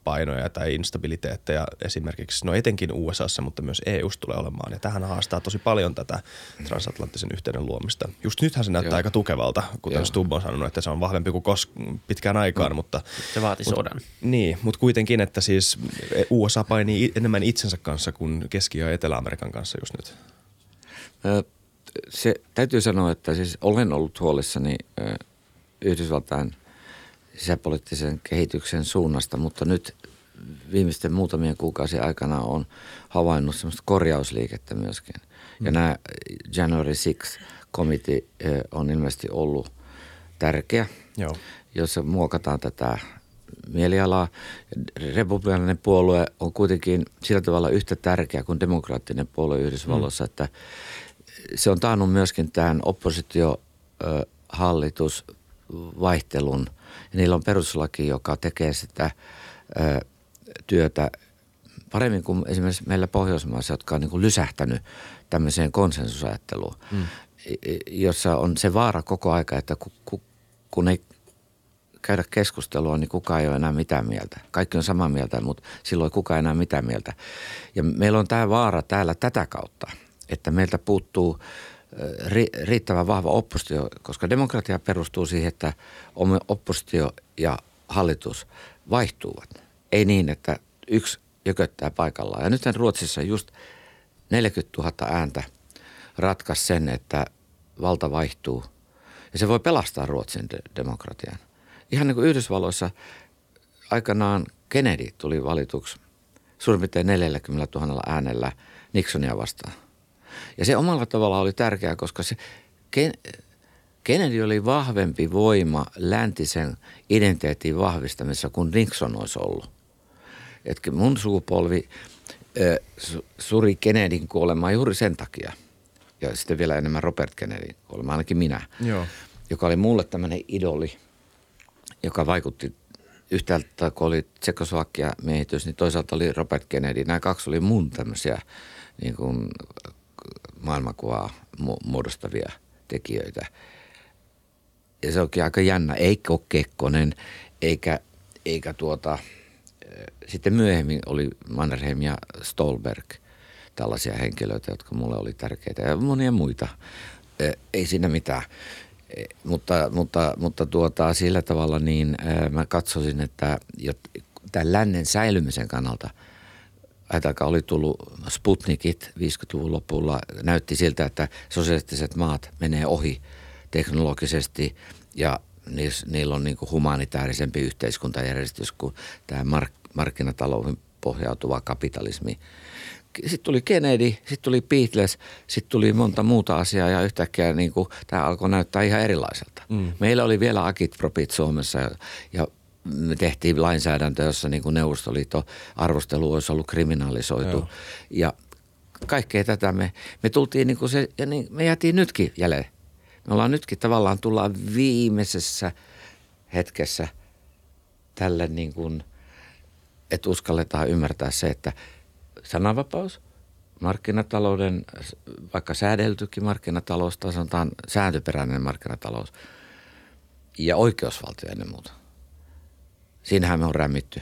A: epätasapainoja tai instabiliteetteja esimerkiksi, no etenkin USAssa, mutta myös EUssa tulee olemaan. Ja tähän haastaa tosi paljon tätä transatlanttisen yhteyden luomista. Just nythän se näyttää
B: Joo.
A: aika tukevalta, kuten
B: Joo.
A: Stubb on sanonut, että se on vahvempi kuin kos- pitkään aikaan,
B: Mm.
A: mutta
C: Se vaati
A: Mut-
C: sodan.
A: niin, mutta kuitenkin, että siis USA painii enemmän itsensä kanssa kuin Keski- ja Etelä-Amerikan kanssa just nyt.
B: Ö, Se täytyy sanoa, että siis olen ollut huolissani ö, Yhdysvaltain sisäpoliittisen kehityksen suunnasta, mutta nyt viimeisten muutamien kuukausien aikana on havainnut semmoista korjausliikettä myöskin. Ja nämä January 6 committee ö, on ilmeisesti ollut tärkeä,
A: Joo.
B: jossa muokataan tätä mielialaa. Republikaaninen puolue on kuitenkin sillä tavalla yhtä tärkeä kuin demokraattinen puolue Yhdysvalloissa, mm. että se on taannut myöskin tämän oppositiohallitusvaihtelun. Ja niillä on perustuslaki, joka tekee sitä ö, työtä paremmin kuin esimerkiksi meillä Pohjoismaissa, jotka on niin kuin lysähtänyt tämmöiseen konsensusajatteluun, mm. jossa on se vaara koko aika, että ku, ku, kun ei käydä keskustelua, niin kukaan ei ole enää mitään mieltä. Kaikki on samaa mieltä, mutta silloin ei kukaan enää mitään mieltä. Ja meillä on tämä vaara täällä tätä kautta, että meiltä puuttuu riittävän vahva oppositio, koska demokratia perustuu siihen, että oppositio ja hallitus vaihtuvat. Ei niin, että yksi jököttää paikallaan. Ja nythän Ruotsissa just 40 000 ääntä ratkaisi sen, että valta vaihtuu. Ja se voi pelastaa Ruotsin de- demokratian. Ihan niin kuin Yhdysvalloissa aikanaan Kennedy tuli valituksi suurin piirtein 40 000 äänellä Nixonia vastaan. Ja se omalla tavallaan oli tärkeää, koska se Kennedy oli vahvempi voima läntisen identiteetin vahvistamisessa kuin Nixon olisi ollut. Etkä mun sukupolvi äh, suri Kennedyn kuolemaa juuri sen takia. Ja sitten vielä enemmän Robert Kennedyn kuolemaa, ainakin minä.
A: Joo.
B: Joka oli mulle tämmöinen idoli, joka vaikutti yhtäältä, kun oli Tsekoslovakia miehitys, niin toisaalta oli Robert Kennedy. Nämä kaksi oli mun tämmöisiä niin kuin maailmankuvaa muodostavia tekijöitä. Ja se onkin aika jännä. Eikä ole Kekkonen, eikä, eikä tuota, sitten myöhemmin oli Mannerheim ja Stolberg, tällaisia henkilöitä, jotka mulle oli tärkeitä ja monia muita. Ei siinä mitään. Mutta, mutta, mutta tuota, sillä tavalla niin mä katsoisin, että tämän lännen säilymisen kannalta – ajatelkaa, oli tullut Sputnikit 50-luvun lopulla. Näytti siltä, että sosialistiset maat menee ohi teknologisesti ja niillä on niin kuin humanitaarisempi yhteiskuntajärjestys kuin tämä mark- markkinatalouden pohjautuva kapitalismi. Sitten tuli Kennedy, sitten tuli Beatles, sitten tuli monta muuta asiaa ja yhtäkkiä niin kuin, tämä alkoi näyttää ihan erilaiselta. Mm. Meillä oli vielä Propit Suomessa ja, ja me tehtiin lainsäädäntö, jossa niin kuin Neuvostoliiton arvostelu olisi ollut kriminalisoitu. Joo. Ja kaikkea tätä me, me tultiin niin kuin se, ja niin, me jäätiin nytkin jäljelle. Me ollaan nytkin tavallaan tullaan viimeisessä hetkessä tälle niin kuin, että uskalletaan ymmärtää se, että sananvapaus, markkinatalouden, vaikka säädeltykin markkinatalous, tai sanotaan sääntöperäinen markkinatalous ja oikeusvaltio ennen muuta – siinähän me on rämmitty,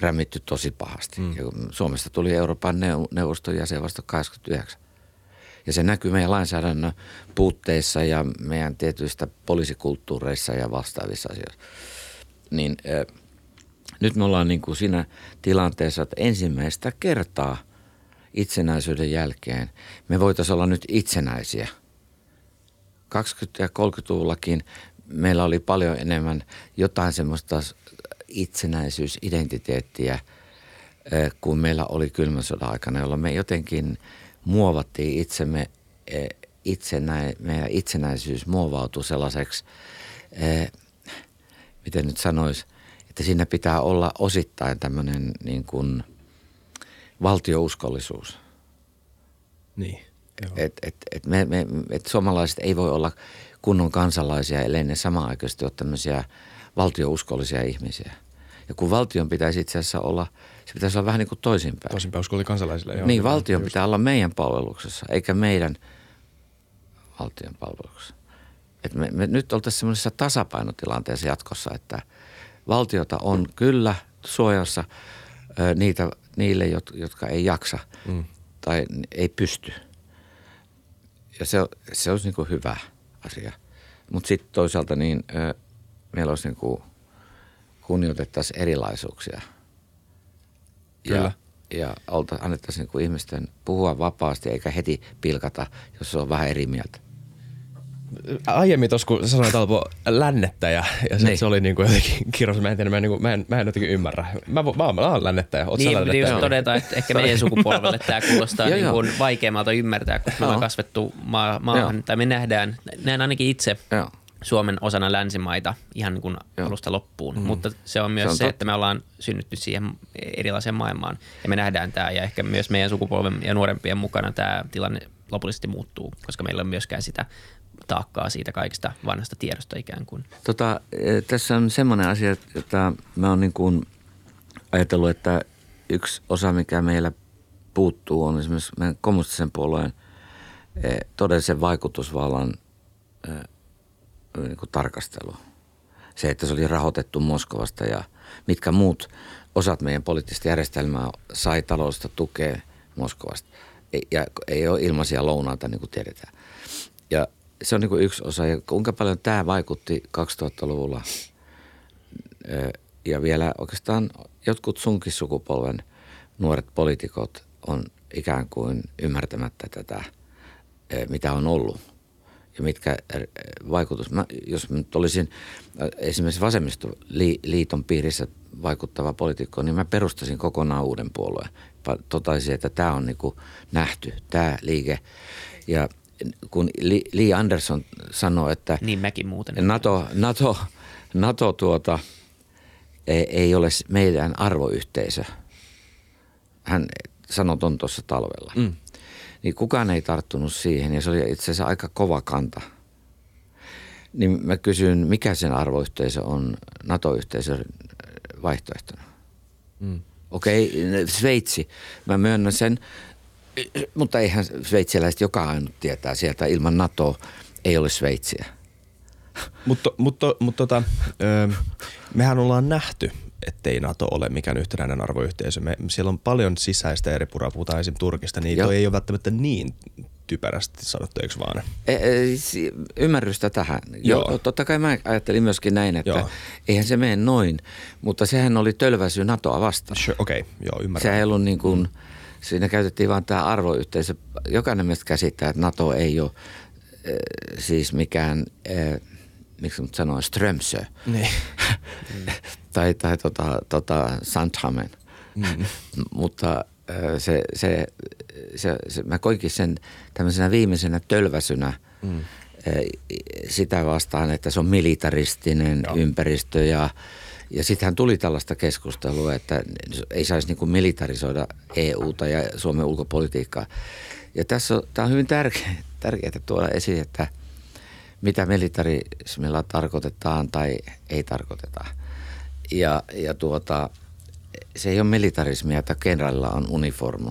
B: rämmitty tosi pahasti. Mm. Ja Suomesta tuli Euroopan neuvoston jäsen vasta 89. Ja se näkyy meidän lainsäädännön puutteissa ja meidän tietyistä poliisikulttuureissa ja vastaavissa asioissa. Niin äh, nyt me ollaan niin kuin siinä tilanteessa, että ensimmäistä kertaa itsenäisyyden jälkeen me voitaisiin olla nyt itsenäisiä. 20- ja 30-luvullakin meillä oli paljon enemmän jotain semmoista itsenäisyysidentiteettiä kuin meillä oli kylmän sodan aikana, jolloin me jotenkin muovattiin itsemme, itsenä, meidän itsenäisyys muovautui sellaiseksi, miten nyt sanoisi, että siinä pitää olla osittain tämmöinen niin kuin valtiouskollisuus.
A: Niin.
B: Et, et, et me, me, et suomalaiset ei voi olla kunnon kansalaisia, ellei ne samaan aikaisesti ole tämmöisiä valtiouskollisia ihmisiä. Ja kun valtion pitäisi itse asiassa olla, se pitäisi olla vähän niin kuin toisinpäin.
A: Toisinpäin uskollinen kansalaisille. Joo,
B: niin, valtion just. pitää olla meidän palveluksessa, eikä meidän valtion palveluksessa. Et me, me nyt oltaisiin semmoisessa tasapainotilanteessa jatkossa, että valtiota on kyllä suojassa ö, niitä, niille, jotka ei jaksa mm. tai ei pysty. Ja se, se olisi niin kuin hyvä asia. Mutta sitten toisaalta niin ö, meillä olisi niin kuin kunnioitettaisiin erilaisuuksia.
A: Kyllä.
B: Ja, ja olta, annettaisiin niin kuin ihmisten puhua vapaasti eikä heti pilkata, jos se on vähän eri mieltä
A: aiemmin tuossa, kun sanoit Alpo lännettäjä, ja se, niin. se oli niin kuin jotenkin kirros, mä en tiedä, mä en, niin kuin, mä en, mä en jotenkin ymmärrä. Mä, mä, mä, mä oon lännettäjä, oot
C: niin, niin just todeta, että ehkä meidän sukupolvelle tämä kuulostaa [LAUGHS] niin kuin vaikeammalta ymmärtää, kun me ollaan kasvettu maa, maahan, tai me nähdään, näen ainakin itse Joo. Suomen osana länsimaita ihan niin kuin alusta loppuun. Mm. Mutta se on myös se, on se että me ollaan synnytty siihen erilaiseen maailmaan ja me nähdään tämä ja ehkä myös meidän sukupolven ja nuorempien mukana tämä tilanne lopullisesti muuttuu, koska meillä on myöskään sitä taakkaa siitä kaikista vanhasta tiedosta ikään kuin.
B: Tota, e, tässä on semmoinen asia, että mä oon niin kuin ajatellut, että yksi osa, mikä meillä puuttuu, on esimerkiksi meidän kommunistisen puolueen e, todellisen vaikutusvallan e, niin kuin tarkastelu. Se, että se oli rahoitettu Moskovasta ja mitkä muut osat meidän poliittista järjestelmää sai taloudellista tukea Moskovasta. Ja ei ole ilmaisia lounaita, niin kuin tiedetään. Ja se on niin kuin yksi osa. Ja kuinka paljon tämä vaikutti 2000-luvulla ja vielä oikeastaan jotkut sunkin sukupolven nuoret poliitikot on ikään kuin ymmärtämättä tätä, mitä on ollut. ja mitkä vaikutus. Mä, jos nyt olisin esimerkiksi vasemmistoliiton piirissä vaikuttava poliitikko, niin mä perustasin kokonaan uuden puolueen. Totaisin, että tämä on niinku nähty, tämä liike. Ja kun Lee Anderson sanoi, että
C: niin mäkin muuten.
B: NATO, NATO, NATO tuota, ei, ei ole meidän arvoyhteisö. Hän sanoi ton tuossa talvella. Mm. Niin kukaan ei tarttunut siihen ja se oli itse asiassa aika kova kanta. Niin mä kysyn, mikä sen arvoyhteisö on NATO-yhteisön vaihtoehtona? Mm. Okei, okay, Sveitsi. Mä myönnän sen, mutta eihän sveitsiläiset joka ainut tietää sieltä ilman NATO ei ole Sveitsiä.
A: Mutta, mutta, mutta tota, mehän ollaan nähty, ettei NATO ole mikään yhtenäinen arvoyhteisö. Me, siellä on paljon sisäistä eri puraa, puhutaan esimerkiksi Turkista, niin Joo. ei ole välttämättä niin typerästi sanottu, eikö vaan?
B: E, e, ymmärrystä tähän. Joo. Joo. Totta kai mä ajattelin myöskin näin, että joo. eihän se mene noin, mutta sehän oli tölväsy NATOa vastaan.
A: Sure, Okei, okay. joo, ymmärrän.
B: Sehän ei ollut niin kuin, mm. Siinä käytettiin vaan tämä arvoyhteisö. Jokainen meistä käsittää, että NATO ei ole äh, siis mikään... Äh, miksi nyt sanoa, Strömsö. Niin. [LAUGHS] tai tai tota, tota Sandhamen. Mm. [LAUGHS] Mutta se, se, se, se, mä koinkin sen tämmöisenä viimeisenä tölväsynä mm. sitä vastaan, että se on militaristinen Joo. ympäristö ja ja sittenhän tuli tällaista keskustelua, että ei saisi niin militarisoida EUta ja Suomen ulkopolitiikkaa. Ja tässä on, tämä on hyvin tärkeää, tärkeää tuoda esiin, että – mitä militarismilla tarkoitetaan tai ei tarkoiteta. Ja, ja tuota, se ei ole militarismia, että kenraalilla on uniformu,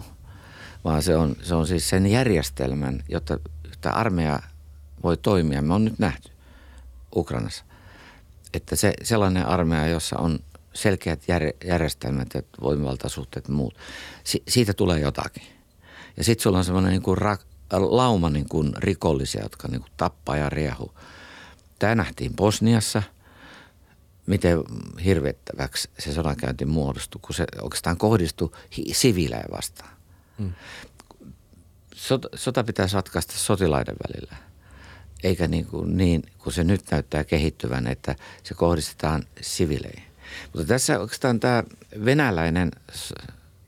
B: vaan se on, se on siis sen järjestelmän, jotta, jotta armeija voi toimia. Me on nyt nähty Ukrainassa, että se sellainen armeija, jossa on selkeät jär, järjestelmät ja voimivaltasuhteet ja muut, si, siitä tulee jotakin. Ja sitten sulla on semmoinen niin kuin rak, lauma niin kuin rikollisia, jotka niin kuin tappaa ja riehu. Tämä nähtiin Bosniassa, miten hirvettäväksi se sodankäynti muodostui, kun se oikeastaan kohdistui siviilejä vastaan. Hmm. Sota, sota pitäisi ratkaista sotilaiden välillä, eikä niin kuin, niin kuin se nyt näyttää kehittyvän, että se kohdistetaan siviileihin. Mutta tässä oikeastaan tämä venäläinen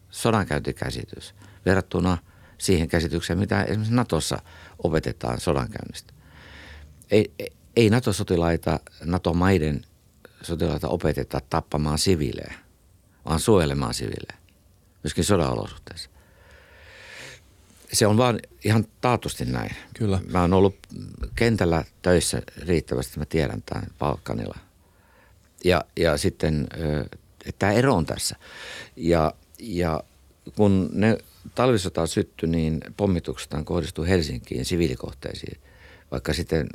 B: sodankäyntikäsitys verrattuna – siihen käsitykseen, mitä esimerkiksi Natossa opetetaan sodankäynnistä. Ei, ei NATO-sotilaita, NATO-maiden sotilaita opeteta tappamaan siviilejä, vaan suojelemaan siviilejä, myöskin sodan olosuhteissa. Se on vaan ihan taatusti näin.
A: Kyllä.
B: Mä oon ollut kentällä töissä riittävästi, mä tiedän tämän Balkanilla. Ja, ja sitten tämä ero on tässä. Ja, ja kun ne talvisota syttyi, niin pommituksestaan kohdistui Helsinkiin siviilikohteisiin, vaikka sitten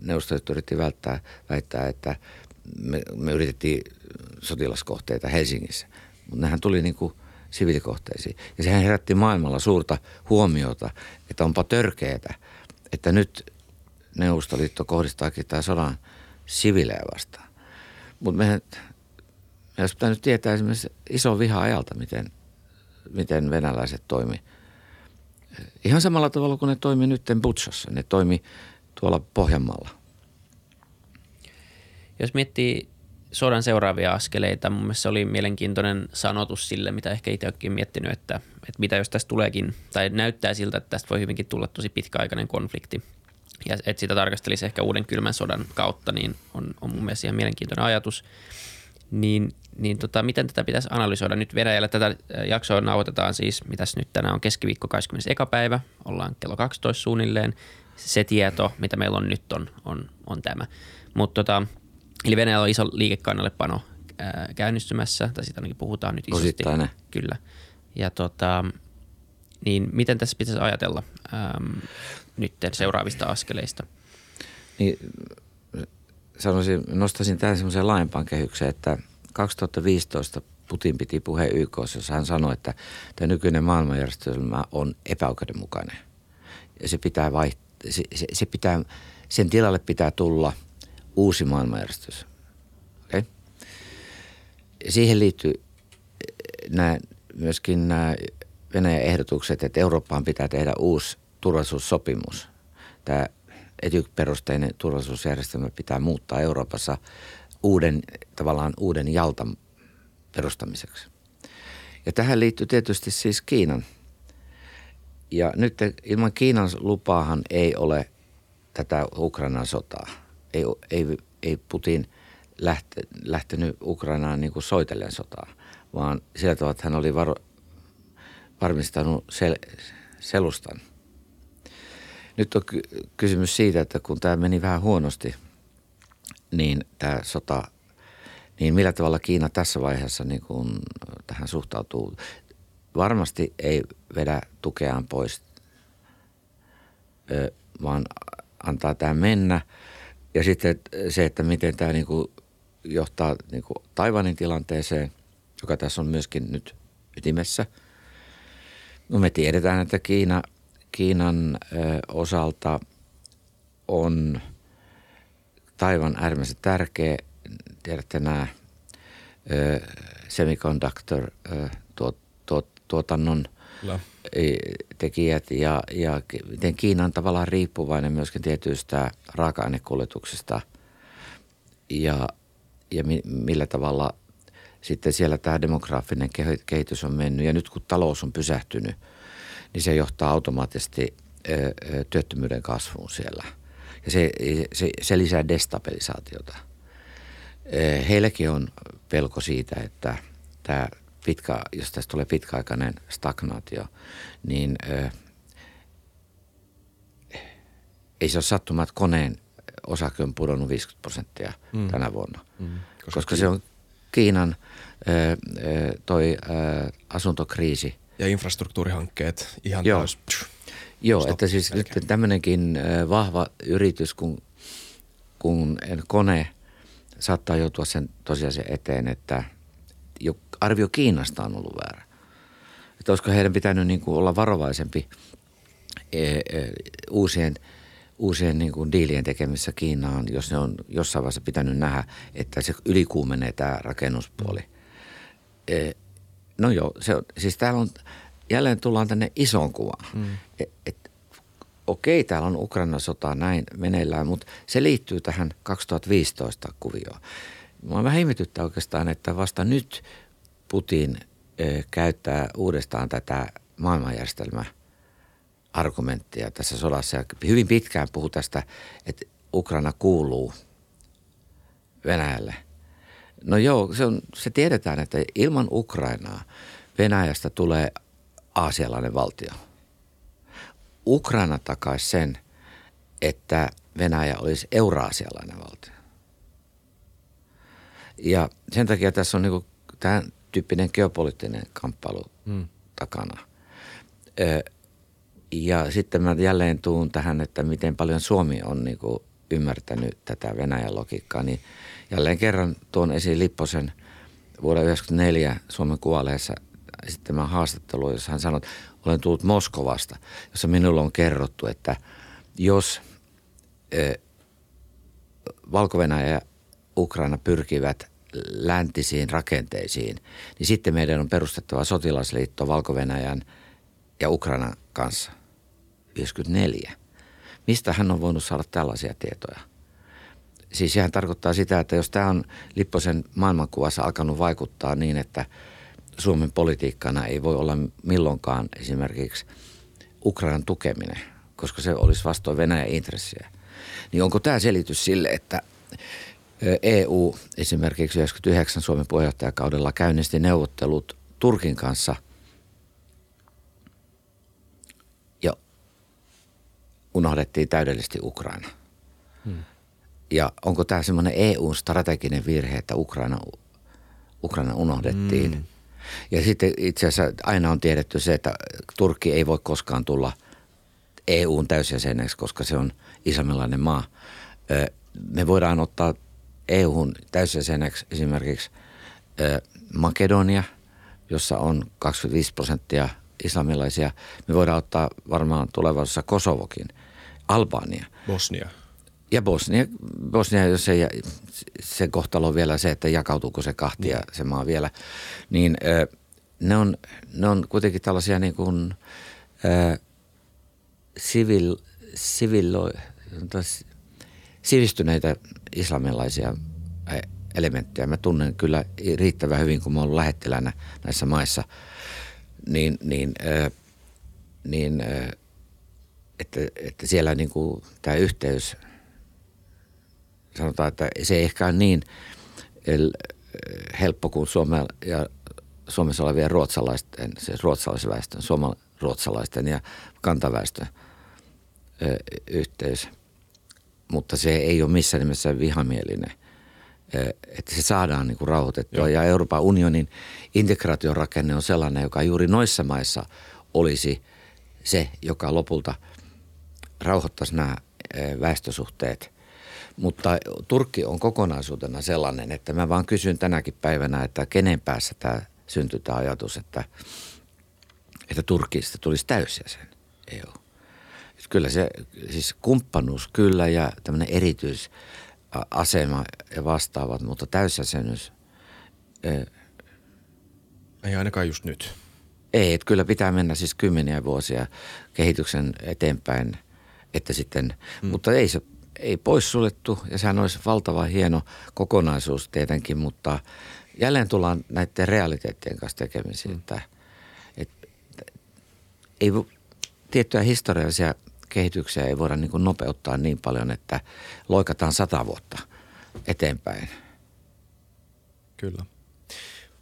B: neuvostoliitto yritti välttää, väittää, että me, me yritettiin sotilaskohteita Helsingissä, mutta nehän tuli niin kuin siviilikohteisiin. Ja sehän herätti maailmalla suurta huomiota, että onpa törkeetä, että nyt Neuvostoliitto kohdistaakin tämä sodan sivilejä vastaan. Mutta mehän, me olisi pitänyt tietää esimerkiksi iso viha ajalta, miten – miten venäläiset toimi. Ihan samalla tavalla kuin ne toimi nyt Butsassa. Ne toimi tuolla Pohjanmaalla.
C: Jos miettii sodan seuraavia askeleita, mun mielestä se oli mielenkiintoinen sanotus sille, mitä ehkä itse olenkin miettinyt, että, että mitä jos tästä tuleekin, tai näyttää siltä, että tästä voi hyvinkin tulla tosi pitkäaikainen konflikti. Ja että sitä tarkastelisi ehkä uuden kylmän sodan kautta, niin on, on mun mielestä ihan mielenkiintoinen ajatus. Niin niin tota, miten tätä pitäisi analysoida nyt Venäjällä? Tätä äh, jaksoa nauhoitetaan siis, mitäs nyt tänään on keskiviikko 21. päivä, ollaan kello 12 suunnilleen. Se tieto, mitä meillä on nyt on, on, on tämä. Mutta tota, eli Venäjällä on iso liikekannallepano ää, äh, käynnistymässä, tai siitä ainakin puhutaan nyt isosti.
B: Osittain.
C: Kyllä. Ja tota, niin miten tässä pitäisi ajatella äm, nyt seuraavista askeleista?
B: Niin, sanoisin, nostaisin tämän semmoiseen laajempaan kehykseen, että – 2015 Putin piti puheen YK, jossa hän sanoi, että tämä nykyinen maailmanjärjestelmä on epäoikeudenmukainen. Ja se pitää vaiht- se, se, se pitää, sen tilalle pitää tulla uusi maailmanjärjestys. Okay? Siihen liittyy eh, nämä, myöskin nämä Venäjän ehdotukset, että Eurooppaan pitää tehdä uusi turvallisuussopimus. Tämä etyk-perusteinen turvallisuusjärjestelmä pitää muuttaa Euroopassa uuden, tavallaan uuden jaltan perustamiseksi. Ja tähän liittyy tietysti siis Kiinan. Ja nyt ilman Kiinan lupaahan ei ole tätä Ukrainan sotaa. Ei, ei, ei Putin lähte, lähtenyt Ukrainaan niin kuin soitellen sotaa, vaan sillä tavalla, että hän oli varo, varmistanut sel, selustan. Nyt on ky- kysymys siitä, että kun tämä meni vähän huonosti, niin tämä sota, niin millä tavalla Kiina tässä vaiheessa niin kuin tähän suhtautuu? Varmasti ei vedä tukeaan pois, vaan antaa tämä mennä. Ja sitten se, että miten tämä niin kuin johtaa niin kuin Taivanin tilanteeseen, joka tässä on myöskin nyt ytimessä. No me tiedetään, että Kiina, Kiinan osalta on Taivan äärimmäisen tärkeä. Tiedätte nämä ö, semiconductor ö, tuot, tuot, tuotannon Kyllä. tekijät ja, ja miten Kiina on tavallaan riippuvainen myöskin tietyistä raaka-ainekuljetuksista ja, ja mi, millä tavalla sitten siellä tämä demograafinen kehitys on mennyt. Ja nyt kun talous on pysähtynyt, niin se johtaa automaattisesti työttömyyden kasvuun siellä. Ja se, se, se lisää destabilisaatiota. Heilläkin on pelko siitä, että tämä pitkä, jos tästä tulee pitkäaikainen stagnaatio, niin ö, ei se ole sattuma, että koneen osake on pudonnut 50 prosenttia mm. tänä vuonna. Mm. Koska, koska se on Kiinan ö, toi ö, asuntokriisi.
A: Ja infrastruktuurihankkeet ihan
B: Joo.
A: taas.
B: Joo, Stop, että siis nyt tämmöinenkin vahva yritys, kun, kun kone saattaa joutua sen tosiasian eteen, että – arvio Kiinasta on ollut väärä. Että olisiko heidän pitänyt niin kuin olla varovaisempi e, e, uusien, uusien niin kuin diilien tekemissä Kiinaan, jos ne on jossain vaiheessa pitänyt nähdä, että se ylikuumenee tämä rakennuspuoli. E, no joo, se on, siis täällä on, jälleen tullaan tänne isoon kuvaan. Mm. Et, et, okei, täällä on Ukrainan sota näin meneillään, mutta se liittyy tähän 2015 kuvioon. Mua vähän ihmetyttää oikeastaan, että vasta nyt Putin käyttää uudestaan tätä maailmanjärjestelmää argumenttia tässä sodassa. Hyvin pitkään puhuu tästä, että Ukraina kuuluu Venäjälle. No joo, se, on, se tiedetään, että ilman Ukrainaa Venäjästä tulee aasialainen valtio. Ukraina takaisi sen, että Venäjä olisi euraasialainen valtio. Ja sen takia tässä on niin tämän tyyppinen geopoliittinen kamppailu hmm. takana. Ö, ja sitten mä jälleen tuun tähän, että miten paljon Suomi on niin kuin ymmärtänyt tätä Venäjän logiikkaa, niin jälleen kerran tuon esiin Lipposen vuoden 1994 Suomen kuvaleessa sitten mä haastattelu, jossa hän sanoi, että olen tullut Moskovasta, jossa minulle on kerrottu, että jos Valko-Venäjä ja Ukraina pyrkivät läntisiin rakenteisiin, niin sitten meidän on perustettava sotilasliitto valko ja Ukrainan kanssa. 54. Mistä hän on voinut saada tällaisia tietoja? Siis sehän tarkoittaa sitä, että jos tämä on Lipposen maailmankuvassa alkanut vaikuttaa niin, että Suomen politiikkana ei voi olla milloinkaan esimerkiksi Ukrainan tukeminen, koska se olisi vastoin Venäjän intressiä. Niin onko tämä selitys sille, että EU esimerkiksi 99 Suomen puheenjohtajakaudella käynnisti neuvottelut Turkin kanssa ja unohdettiin täydellisesti Ukraina. Hmm. Ja onko tämä semmoinen EU-strateginen virhe, että Ukraina, Ukraina unohdettiin? Hmm. Ja sitten itse asiassa aina on tiedetty se, että Turkki ei voi koskaan tulla EUn täysjäseneksi, koska se on islamilainen maa. Me voidaan ottaa EU:hun täysjäseneksi esimerkiksi Makedonia, jossa on 25 prosenttia islamilaisia. Me voidaan ottaa varmaan tulevaisuudessa Kosovokin, Albania.
A: Bosnia.
B: Ja Bosnia, Bosnia jos se, se kohtalo on vielä se, että jakautuuko se kahtia niin. se maa vielä, niin ne on, ne on kuitenkin tällaisia niin kuin, äh, civil, civil, sivistyneitä islamilaisia elementtejä. Mä tunnen kyllä riittävän hyvin, kun mä oon lähettilänä näissä maissa, niin, niin, äh, niin äh, että, että siellä niin kuin tämä yhteys, sanotaan, että se ei ehkä ole niin helppo kuin Suomea ja Suomessa olevien ruotsalaisten, siis ruotsalaisväestön, suomalaisten ruotsalaisten ja kantaväestön yhteys. Mutta se ei ole missään nimessä vihamielinen. Että se saadaan niin kuin rauhoitettua. Joo. Ja Euroopan unionin integraatiorakenne on sellainen, joka juuri noissa maissa olisi se, joka lopulta rauhoittaisi nämä väestösuhteet. Mutta Turkki on kokonaisuutena sellainen, että mä vaan kysyn tänäkin päivänä, että kenen päässä tämä syntyi tämä ajatus, että – että Turkista tulisi täysjäsen EU. Että kyllä se, siis kumppanuus kyllä ja tämmöinen erityisasema ja vastaavat, mutta täysjäsenyys.
A: Ei ainakaan just nyt.
B: Ei, että kyllä pitää mennä siis kymmeniä vuosia kehityksen eteenpäin, että sitten, mm. mutta ei se ei poissuljettu ja sehän olisi valtava hieno kokonaisuus tietenkin, mutta jälleen tullaan näiden realiteettien kanssa tekemisiin, mm. että – ei tiettyjä historiallisia kehityksiä ei voida niin kuin nopeuttaa niin paljon, että loikataan sata vuotta eteenpäin.
A: Kyllä.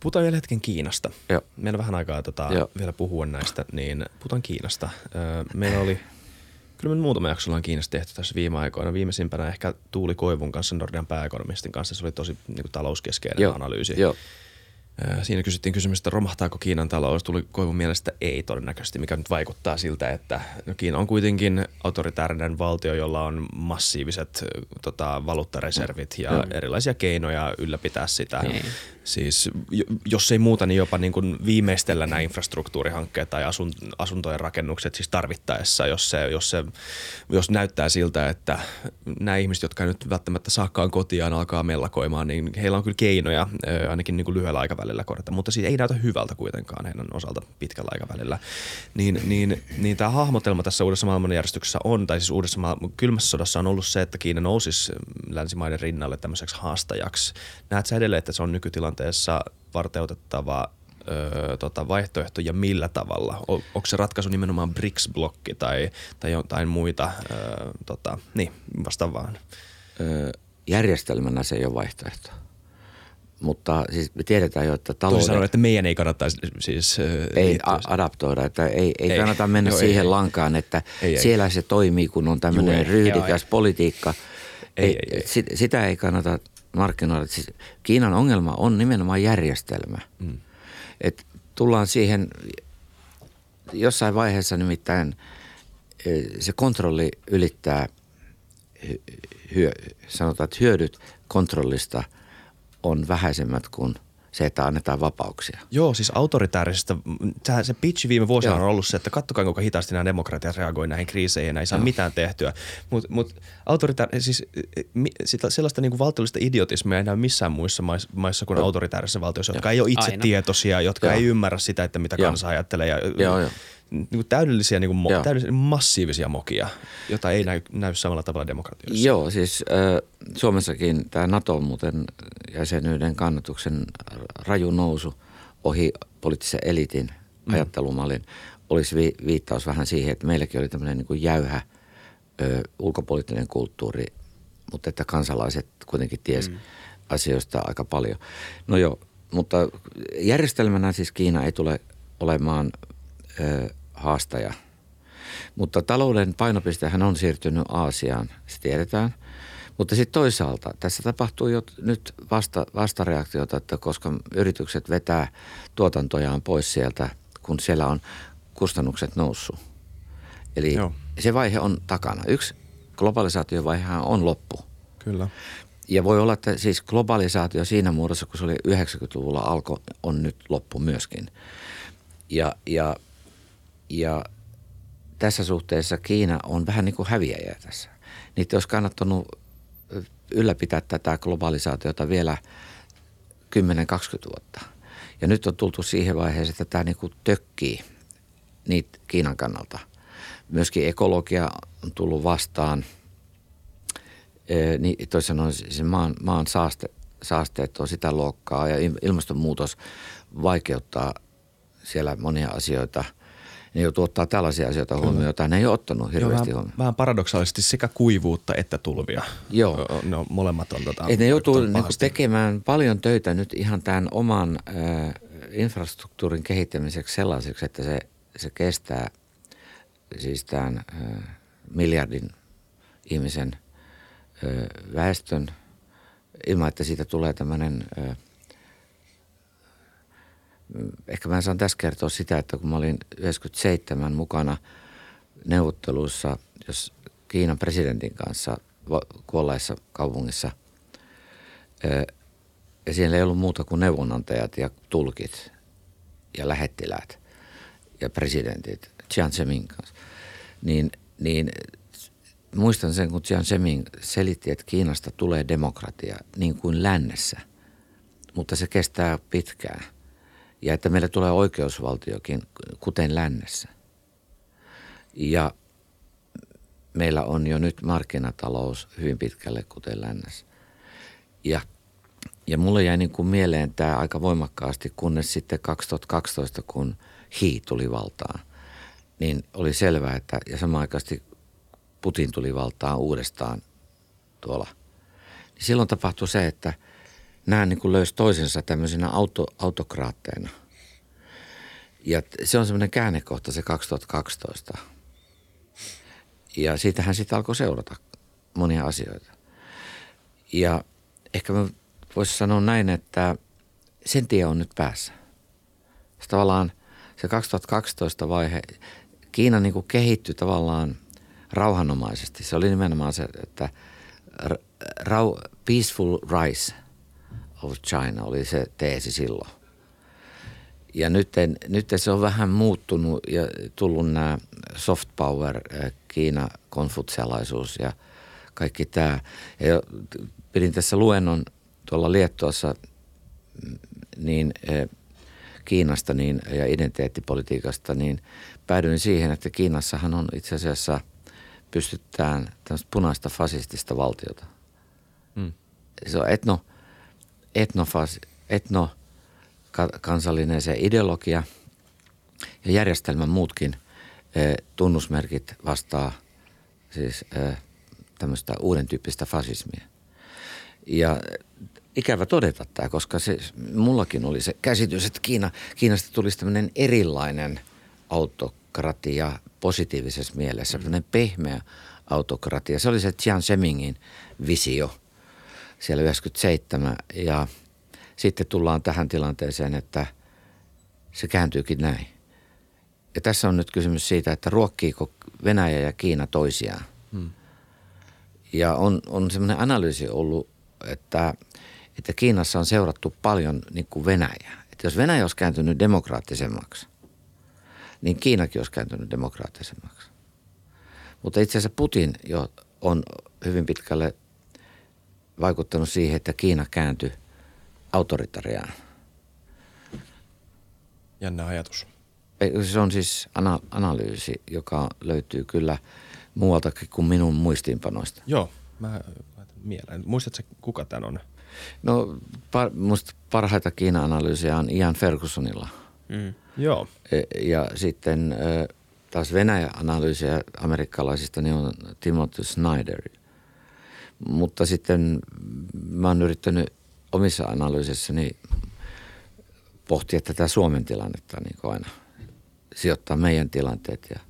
A: Puhutaan vielä hetken Kiinasta. Joo. Meillä on vähän aikaa tota, vielä puhua näistä, niin puhutaan Kiinasta. meillä oli, kyllä me muutama jakso ollaan Kiinasta tehty tässä viime aikoina. Viimeisimpänä ehkä Tuuli Koivun kanssa, Nordean pääekonomistin kanssa. Se oli tosi niin kuin, talouskeskeinen Joo. analyysi. Joo. Siinä kysyttiin kysymystä, että romahtaako Kiinan talous. Tuli Koivun mielestä ei todennäköisesti, mikä nyt vaikuttaa siltä, että no Kiina on kuitenkin autoritäärinen valtio, jolla on massiiviset tota, valuuttareservit ja mm. erilaisia keinoja ylläpitää sitä. Niin. Siis jos ei muuta, niin jopa niin kuin viimeistellä nämä infrastruktuurihankkeet tai asuntojen rakennukset siis tarvittaessa, jos, se, jos, se, jos näyttää siltä, että nämä ihmiset, jotka nyt välttämättä saakaan kotiaan alkaa mellakoimaan, niin heillä on kyllä keinoja ainakin niin kuin lyhyellä aikavälillä korjata, mutta siitä ei näytä hyvältä kuitenkaan heidän osalta pitkällä aikavälillä. Niin, niin, niin tämä hahmotelma tässä uudessa maailmanjärjestyksessä on, tai siis uudessa maailman, kylmässä sodassa on ollut se, että Kiina nousisi länsimaiden rinnalle tämmöiseksi haastajaksi. Näet sä edelleen, että se on nykytilanne tilanteessa varteutettava öö, tota, vaihtoehto ja millä tavalla? O, onko se ratkaisu nimenomaan BRICS-blokki tai, tai jotain muita? Öö, tota, niin, vastaavaan.
B: Öö, järjestelmänä se ei ole vaihtoehto. Mutta siis me tiedetään jo, että taloudet...
A: Toisin että meidän ei kannata siis...
B: Ei a- adaptoida, että ei, ei, ei kannata mennä joo, siihen ei, lankaan, että ei, siellä ei. se toimii, kun on tämmöinen ryhdikäs politiikka. Ei, ei, ei. Sitä ei kannata markkinoilla. Siis Kiinan ongelma on nimenomaan järjestelmä. Mm. Et tullaan siihen jossain vaiheessa nimittäin e, se kontrolli ylittää, hyö, sanotaan, että hyödyt kontrollista on vähäisemmät kuin – se, että annetaan vapauksia.
A: Joo, siis autoritäärisestä, se pitch viime vuosina Joo. on ollut se, että kattokaa kuinka hitaasti nämä demokratiat reagoi näihin kriiseihin ja ei saa Joo. mitään tehtyä. Mutta mut autoritäär, siis sitä, sellaista niin kuin valtiollista idiotismia ei näy missään muissa maissa kuin autoritäärisessä valtioissa, jotka Joo. ei ole itse Aina. tietoisia, jotka Joo. ei ymmärrä sitä, että mitä kansa ajattelee. Ja, Joo, jo niin täydellisiä, niin kuin mo- täydellisiä massiivisia mokia, jota ei näy, näy samalla tavalla demokratioissa.
B: Joo, siis äh, Suomessakin tämä NATO muuten jäsenyyden kannatuksen raju nousu ohi poliittisen elitin mm. ajattelumallin olisi vi- viittaus vähän siihen, että meilläkin oli tämmöinen niin kuin jäyhä ö, ulkopoliittinen kulttuuri, mutta että kansalaiset kuitenkin ties mm. asioista aika paljon. No joo, mutta järjestelmänä siis Kiina ei tule olemaan ö, haastaja. Mutta talouden painopistehän on siirtynyt Aasiaan, se tiedetään. Mutta sitten toisaalta tässä tapahtuu jo nyt vasta, vastareaktiota, että koska yritykset vetää tuotantojaan pois sieltä, kun siellä on kustannukset noussut. Eli Joo. se vaihe on takana. Yksi globalisaatiovaihehan on loppu.
A: Kyllä.
B: Ja voi olla, että siis globalisaatio siinä muodossa, kun se oli 90-luvulla alkoi, on nyt loppu myöskin. Ja, ja ja tässä suhteessa Kiina on vähän niin kuin häviäjä tässä. Niitä olisi kannattanut ylläpitää tätä globalisaatiota vielä 10-20 vuotta. Ja nyt on tultu siihen vaiheeseen, että tämä niin kuin tökkii niitä Kiinan kannalta. Myöskin ekologia on tullut vastaan niin toisin sanoen siis maan, maan saaste, saasteet on sitä luokkaa ja ilmastonmuutos vaikeuttaa siellä monia asioita – ne joutuu ottaa tällaisia asioita huomioon, joita ne ei ole ottanut hirveästi
A: Joo,
B: huomioon.
A: Vähän paradoksaalisesti sekä kuivuutta että tulvia.
B: Joo.
A: Ne on, molemmat on tota,
B: Et ne joutuu niinku tekemään paljon töitä nyt ihan tämän oman äh, infrastruktuurin kehittämiseksi sellaiseksi, että se, se kestää siis tämän äh, miljardin ihmisen äh, väestön ilman, että siitä tulee tämmöinen äh, – ehkä mä saan tässä kertoa sitä, että kun mä olin 97 mukana neuvotteluissa, jos Kiinan presidentin kanssa kuolleessa kaupungissa, ja siellä ei ollut muuta kuin neuvonantajat ja tulkit ja lähettiläät ja presidentit Jiang Zemin kanssa, niin, niin muistan sen, kun Jiang Zemin selitti, että Kiinasta tulee demokratia niin kuin lännessä, mutta se kestää pitkään – ja että meille tulee oikeusvaltiokin, kuten lännessä. Ja meillä on jo nyt markkinatalous hyvin pitkälle, kuten lännessä. Ja, ja mulle jäi niin kuin mieleen tämä aika voimakkaasti, kunnes sitten 2012, kun Hi tuli valtaan, niin oli selvää, että ja samanaikaisesti Putin tuli valtaan uudestaan tuolla. Niin silloin tapahtui se, että – nämä niin kuin toisensa tämmöisenä auto, autokraatteina. Ja se on semmoinen käännekohta se 2012. Ja siitähän sitten alkoi seurata monia asioita. Ja ehkä mä voisin sanoa näin, että sen tie on nyt päässä. Se tavallaan se 2012 vaihe, Kiina niin kuin kehittyi tavallaan rauhanomaisesti. Se oli nimenomaan se, että rau, peaceful rise – of China oli se teesi silloin. Ja nyt, nyt se on vähän muuttunut ja tullut nämä soft power, eh, Kiina, konfutsialaisuus ja kaikki tämä. Ja pidin tässä luennon tuolla Liettuassa mm, niin eh, Kiinasta niin, ja identiteettipolitiikasta, niin päädyin siihen, että Kiinassahan on itse asiassa pystyttään tämmöistä punaista fasistista valtiota. Mm. Se on etno, etnofas, etno, kansallinen se ideologia ja järjestelmän muutkin e, tunnusmerkit vastaa siis e, tämmöistä uuden tyyppistä fasismia. Ja ikävä todeta tämä, koska se, mullakin oli se käsitys, että Kiina, Kiinasta tulisi tämmöinen erilainen autokratia positiivisessa mielessä, mm. pehmeä autokratia. Se oli se Jiang Zemingin visio – siellä 97 ja sitten tullaan tähän tilanteeseen, että se kääntyykin näin. Ja tässä on nyt kysymys siitä, että ruokkiiko Venäjä ja Kiina toisiaan. Hmm. Ja on, on semmoinen analyysi ollut, että, että Kiinassa on seurattu paljon niin kuin Venäjää. Että jos Venäjä olisi kääntynyt demokraattisemmaksi, niin Kiinakin olisi kääntynyt demokraattisemmaksi. Mutta itse asiassa Putin jo on hyvin pitkälle vaikuttanut siihen, että Kiina kääntyi autoritariaan.
A: Jännä ajatus.
B: Se on siis ana- analyysi, joka löytyy kyllä muualtakin kuin minun muistiinpanoista.
A: Joo, mä mieleen. Muistatko kuka tämän on?
B: No par, musta parhaita Kiina-analyysiä on Ian Fergusonilla.
A: Mm. Joo.
B: E, ja sitten taas Venäjä-analyysiä amerikkalaisista niin on Timothy Snyder – mutta sitten mä oon yrittänyt omissa analyysissani pohtia tätä Suomen tilannetta niin kuin aina. Sijoittaa meidän tilanteet ja,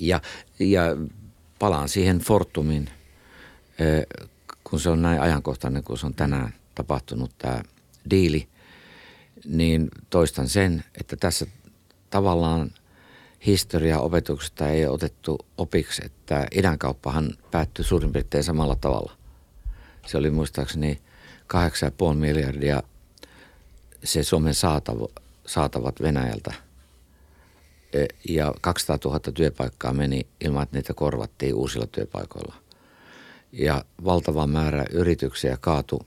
B: ja, ja palaan siihen Fortumin, kun se on näin ajankohtainen, kun se on tänään tapahtunut tämä diili, niin toistan sen, että tässä tavallaan – historiaopetuksesta ei otettu opiksi, että idänkauppahan päättyi suurin piirtein samalla tavalla. Se oli muistaakseni 8,5 miljardia se Suomen saatav- saatavat Venäjältä. E, ja 200 000 työpaikkaa meni ilman, että niitä korvattiin uusilla työpaikoilla. Ja valtava määrä yrityksiä kaatu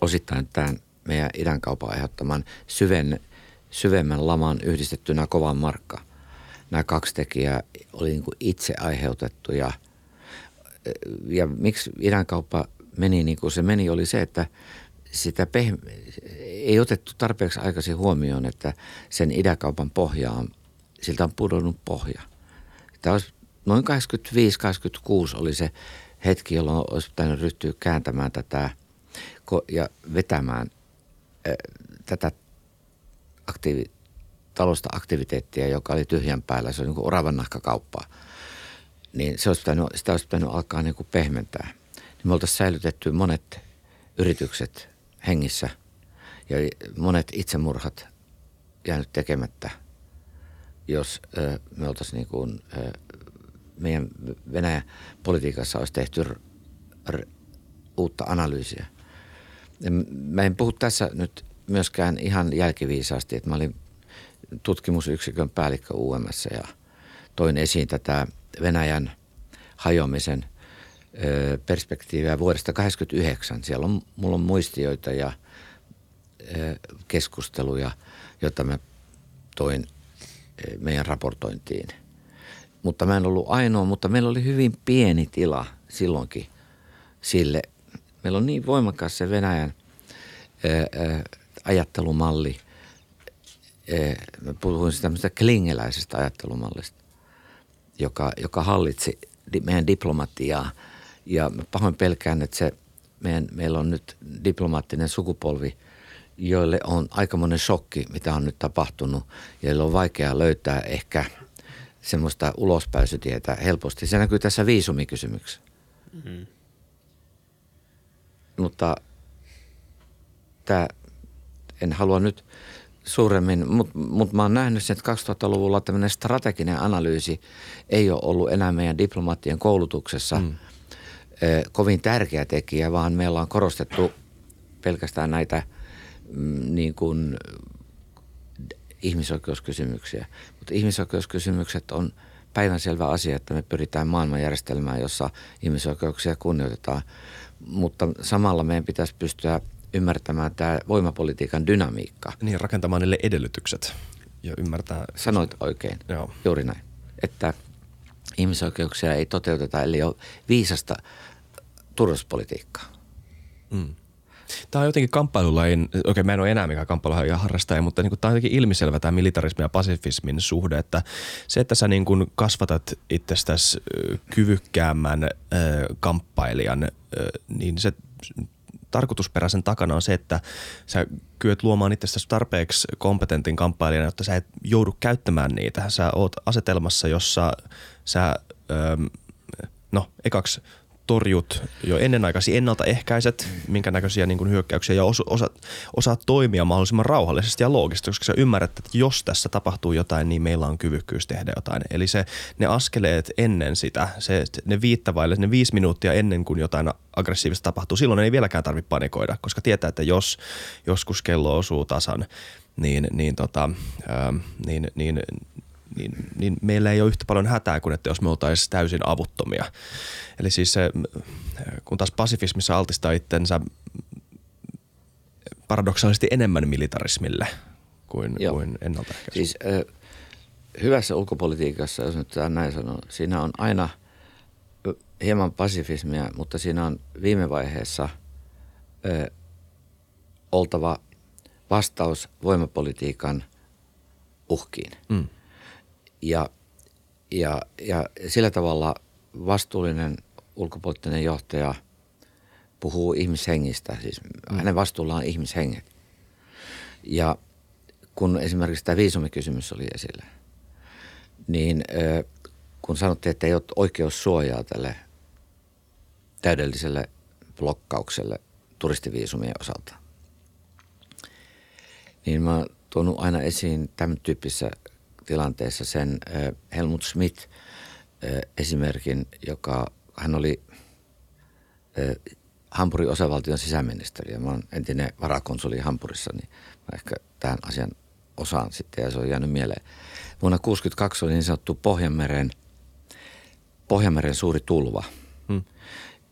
B: osittain tämän meidän idänkaupan aiheuttaman syven, syvemmän laman yhdistettynä kovan markkaan nämä kaksi tekijää oli niin kuin itse aiheutettuja. ja miksi idänkauppa meni niin kuin se meni, oli se, että sitä pehme- ei otettu tarpeeksi aikaisin huomioon, että sen idäkaupan pohja on, siltä on pudonnut pohja. Tämä olisi, noin 85-86 oli se hetki, jolloin olisi pitänyt ryhtyä kääntämään tätä ja vetämään tätä aktiivi, talosta aktiviteettia, joka oli tyhjän päällä. Se oli niin kuin oravan nahkakauppaa. Niin se olisi pitänyt, sitä olisi pitänyt alkaa niin kuin pehmentää. Niin me oltaisiin säilytetty monet yritykset hengissä ja monet itsemurhat jäänyt tekemättä, jos me oltaisiin niin kuin, meidän Venäjän politiikassa olisi tehty r- r- uutta analyysiä. Mä en puhu tässä nyt myöskään ihan jälkiviisaasti, että mä olin tutkimusyksikön päällikkö UMS ja toin esiin tätä Venäjän hajoamisen perspektiiviä vuodesta 1989. Siellä on, mulla on muistioita ja keskusteluja, joita mä toin meidän raportointiin. Mutta mä en ollut ainoa, mutta meillä oli hyvin pieni tila silloinkin sille. Meillä on niin voimakas se Venäjän ajattelumalli. Mä puhuin tämmöisestä klingeläisestä ajattelumallista, joka, joka hallitsi meidän diplomatiaa. Ja mä pahoin pelkään, että se meidän, meillä on nyt diplomaattinen sukupolvi, joille on aikamoinen shokki, mitä on nyt tapahtunut. Ja joille on vaikea löytää ehkä semmoista ulospääsytietä helposti. Se näkyy tässä viisumikysymyksessä. Mm-hmm. Mutta tämä en halua nyt suuremmin, mutta mut mä oon nähnyt sen, että 2000-luvulla tämmöinen strateginen analyysi ei ole ollut enää meidän diplomaattien koulutuksessa mm. kovin tärkeä tekijä, vaan meillä on korostettu pelkästään näitä mm, niin kuin ihmisoikeuskysymyksiä. Mutta ihmisoikeuskysymykset on päivänselvä asia, että me pyritään maailmanjärjestelmään, jossa ihmisoikeuksia kunnioitetaan. Mutta samalla meidän pitäisi pystyä – ymmärtämään tämä voimapolitiikan dynamiikka.
A: Niin, rakentamaan niille edellytykset ja ymmärtää.
B: Sanoit oikein, Joo. juuri näin. Että ihmisoikeuksia ei toteuteta, eli ole viisasta turvallisuuspolitiikkaa. Mm.
A: Tämä on jotenkin kamppailullain, okei okay, mä en ole enää mikään kamppailuja harrastaja, mutta niin kuin, tämä on jotenkin ilmiselvä tämä militarismin ja pasifismin suhde, että se, että sä niin kuin kasvatat itsestäsi kyvykkäämmän äh, kamppailijan, äh, niin se tarkoitusperäisen takana on se, että sä kyet luomaan itsestäsi tarpeeksi kompetentin kamppailijana, jotta sä et joudu käyttämään niitä. Sä oot asetelmassa, jossa sä, öö, no ekaksi torjut jo ennenaikaisesti ennaltaehkäiset, minkä näköisiä niin kuin hyökkäyksiä ja osa, osa, osaat toimia mahdollisimman rauhallisesti ja loogisesti, koska sä ymmärrät, että jos tässä tapahtuu jotain, niin meillä on kyvykkyys tehdä jotain. Eli se, ne askeleet ennen sitä, se, ne viittavaille, ne viisi minuuttia ennen kuin jotain aggressiivista tapahtuu, silloin ei vieläkään tarvitse panikoida, koska tietää, että jos joskus kello osuu tasan, niin, niin, tota, ää, niin, niin niin, niin meillä ei ole yhtä paljon hätää kuin että jos me oltaisiin täysin avuttomia. Eli siis se, kun taas pasifismissa altistaa itsensä paradoksaalisesti enemmän militarismille kuin, kuin ennaltaehkäisy.
B: Siis äh, hyvässä ulkopolitiikassa, jos nyt näin sanon, siinä on aina hieman pasifismia, mutta siinä on viime vaiheessa äh, oltava vastaus voimapolitiikan uhkiin. Mm. Ja, ja, ja sillä tavalla vastuullinen ulkopoliittinen johtaja puhuu ihmishengistä. Siis mm. hänen vastuullaan on ihmishenget. Ja kun esimerkiksi tämä viisumikysymys oli esillä, niin kun sanottiin, että ei ole oikeussuojaa tälle täydelliselle blokkaukselle turistiviisumien osalta, niin mä oon tuonut aina esiin tämän tyyppisessä tilanteessa sen Helmut Schmidt esimerkin, joka hän oli Hampurin osavaltion sisäministeri ja mä oon entinen varakonsuli Hampurissa, niin mä ehkä tähän asian osaan sitten ja se on jäänyt mieleen. Vuonna 1962 oli niin sanottu Pohjanmeren, Pohjanmeren suuri tulva, hmm.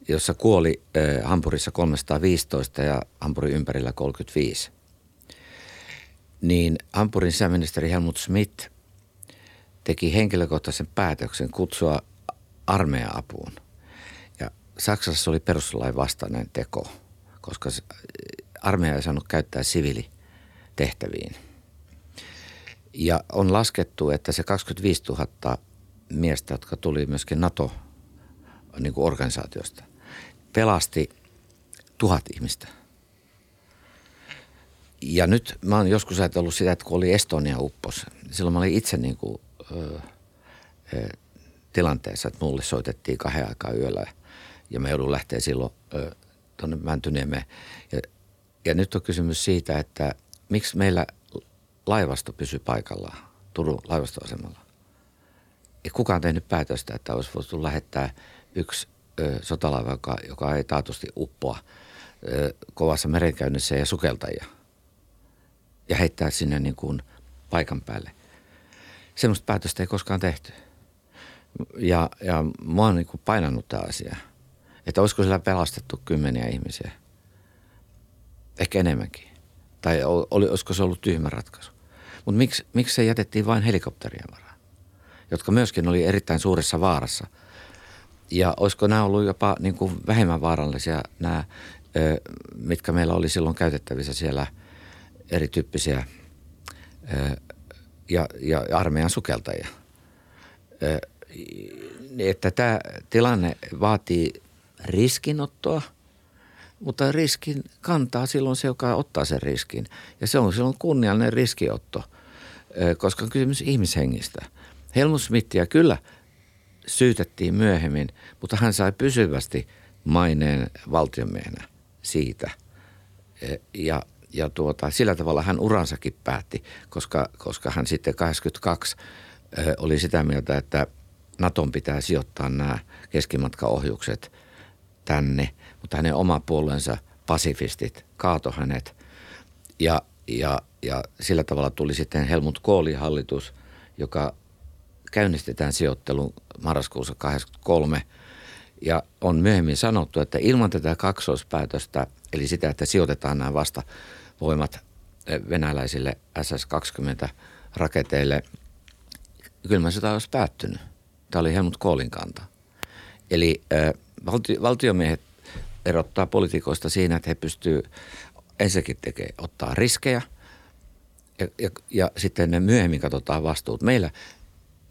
B: jossa kuoli Hampurissa 315 ja Hampurin ympärillä 35. Niin Hampurin sisäministeri Helmut Schmidt teki henkilökohtaisen päätöksen kutsua armeija apuun. Ja Saksassa oli perustuslain vastainen teko, koska armeija ei saanut käyttää siviilitehtäviin. Ja on laskettu, että se 25 000 miestä, jotka tuli myöskin NATO-organisaatiosta, niin pelasti tuhat ihmistä. Ja nyt mä oon joskus ajatellut sitä, että kun oli Estonia uppos, silloin mä olin itse niin kuin, tilanteessa, että mulle soitettiin kahden aikaa yöllä ja mä joudun lähteä silloin tuonne Mäntyniemeen. Ja, ja nyt on kysymys siitä, että miksi meillä laivasto pysyy paikallaan Turun laivastoasemalla. Ja kukaan tehnyt päätöstä, että olisi voitu lähettää yksi ö, sotalaiva, joka, joka ei taatusti uppoa ö, kovassa merenkäynnissä ja sukeltajia. Ja heittää sinne niin kuin paikan päälle. Semmoista päätöstä ei koskaan tehty. Ja, ja mä oon niin painanut tämä asia. Että olisiko sillä pelastettu kymmeniä ihmisiä. Ehkä enemmänkin. Tai oli, olisiko se ollut tyhmä ratkaisu. Mutta miksi, miksi se jätettiin vain helikopterien varaan, jotka myöskin oli erittäin suuressa vaarassa. Ja olisiko nämä ollut jopa niin kuin vähemmän vaarallisia nämä, mitkä meillä oli silloin käytettävissä siellä erityyppisiä ja, ja armeijan sukeltajia – että tämä tilanne vaatii riskinottoa, mutta riskin kantaa silloin se, joka ottaa sen riskin. Ja se on silloin kunniallinen riskiotto, koska on kysymys ihmishengistä. Helmut Smithia kyllä syytettiin myöhemmin, mutta hän sai pysyvästi maineen valtionmiehenä siitä. Ja, ja tuota, sillä tavalla hän uransakin päätti, koska, koska hän sitten 82 oli sitä mieltä, että Naton pitää sijoittaa nämä keskimatkaohjukset tänne, mutta hänen oma puolueensa pasifistit kaato hänet. Ja, ja, ja sillä tavalla tuli sitten Helmut Koolin hallitus, joka käynnistetään sijoittelun marraskuussa 83 ja on myöhemmin sanottu, että ilman tätä kaksoispäätöstä, eli sitä, että sijoitetaan nämä vastavoimat venäläisille SS-20 raketeille – kylmä sota olisi päättynyt. Tämä oli Helmut Koolin kanta. Eli äh, valti, valtiomiehet erottaa poliitikoista siinä, että he pystyvät ensinnäkin tekemään, ottaa riskejä ja, ja, ja sitten ne myöhemmin katsotaan vastuut. Meillä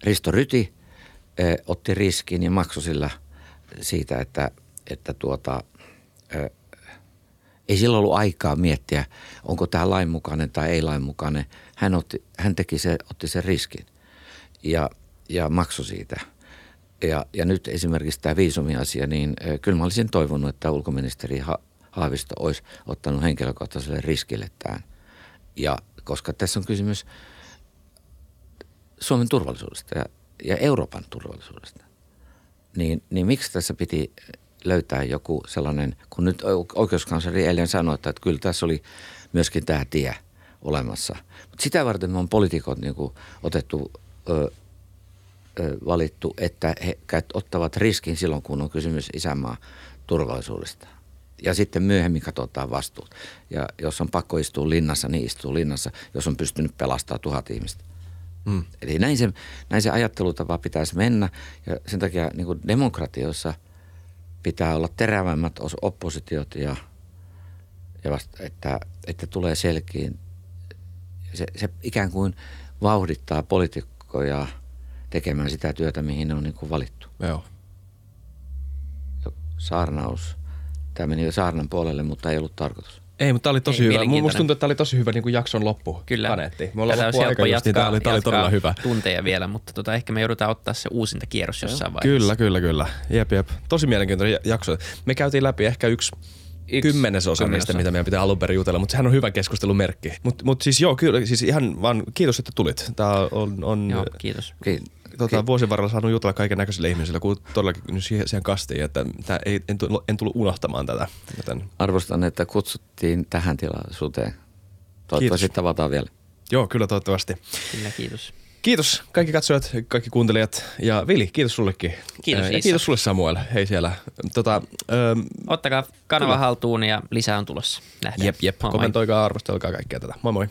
B: Risto Ryti äh, otti riskin ja maksoi sillä siitä, että, että tuota, äh, ei silloin ollut aikaa miettiä, onko tämä lainmukainen tai ei lainmukainen. Hän, otti, hän teki se, otti sen riskin ja, ja maksu siitä. Ja, ja nyt esimerkiksi tämä viisumiasia, niin kyllä mä olisin toivonut, että ulkoministeri ha- Haavisto olisi ottanut henkilökohtaiselle riskille tämän. Ja koska tässä on kysymys Suomen turvallisuudesta ja, ja Euroopan turvallisuudesta, niin, niin miksi tässä piti löytää joku sellainen, kun nyt oikeuskansleri eilen sanoi, että, että kyllä tässä oli myöskin tämä tie olemassa. Mutta sitä varten me on poliitikot niin otettu ö, ö, valittu, että he ottavat riskin silloin, kun on kysymys isänmaa turvallisuudesta. Ja sitten myöhemmin katsotaan vastuut. Ja jos on pakko istua linnassa, niin istuu linnassa, jos on pystynyt pelastamaan tuhat ihmistä. Mm. Eli näin se, näin se ajattelutapa pitäisi mennä. Ja sen takia niin kuin demokratioissa pitää olla terävämmät oppositiot ja, ja vasta, että, että tulee selkiin. Se, se ikään kuin vauhdittaa poliitikkoja tekemään sitä työtä, mihin ne on niin kuin valittu.
A: Joo.
B: Saarnaus. Tämä meni jo saarnan puolelle, mutta ei ollut tarkoitus.
A: Ei, mutta tämä oli tosi ei, hyvä. Musta tuntuu, että tämä oli tosi hyvä niin kuin jakson loppu.
C: Kyllä.
A: Kaneetti.
C: Me ollaan loppu aika jatkaa, tämä oli, tämä oli todella hyvä. tunteja vielä, mutta tota, ehkä me joudutaan ottaa se uusinta kierros jossain vaiheessa.
A: Kyllä, kyllä, kyllä. Jep, jep. Tosi mielenkiintoinen jakso. Me käytiin läpi ehkä yksi Yksi kymmenesosa niistä, mitä meidän pitää alun perin jutella, mutta sehän on hyvä keskustelumerkki. Mutta mut siis joo, kyllä, siis ihan vaan kiitos, että tulit. Tämä on, on
C: joo, kiitos.
A: Tota, vuosien varrella saanut jutella kaiken näköisille ihmisille, kun todellakin nyt siihen, siihen kastiin, että tää ei, en, tullut, en tullut unohtamaan tätä.
B: Joten... Arvostan, että kutsuttiin tähän tilaisuuteen. Toivottavasti tavataan vielä.
A: Joo, kyllä toivottavasti.
C: Kyllä, kiitos.
A: Kiitos kaikki katsojat, kaikki kuuntelijat ja Vili, kiitos sullekin.
C: Kiitos
A: ja kiitos sulle Samuel, hei siellä. Tota,
C: ähm, Ottakaa kanava kyllä. haltuun ja lisää on tulossa. Nähdään.
A: Jep, jep. Moi Kommentoikaa, arvostelkaa kaikkea tätä. Moi moi.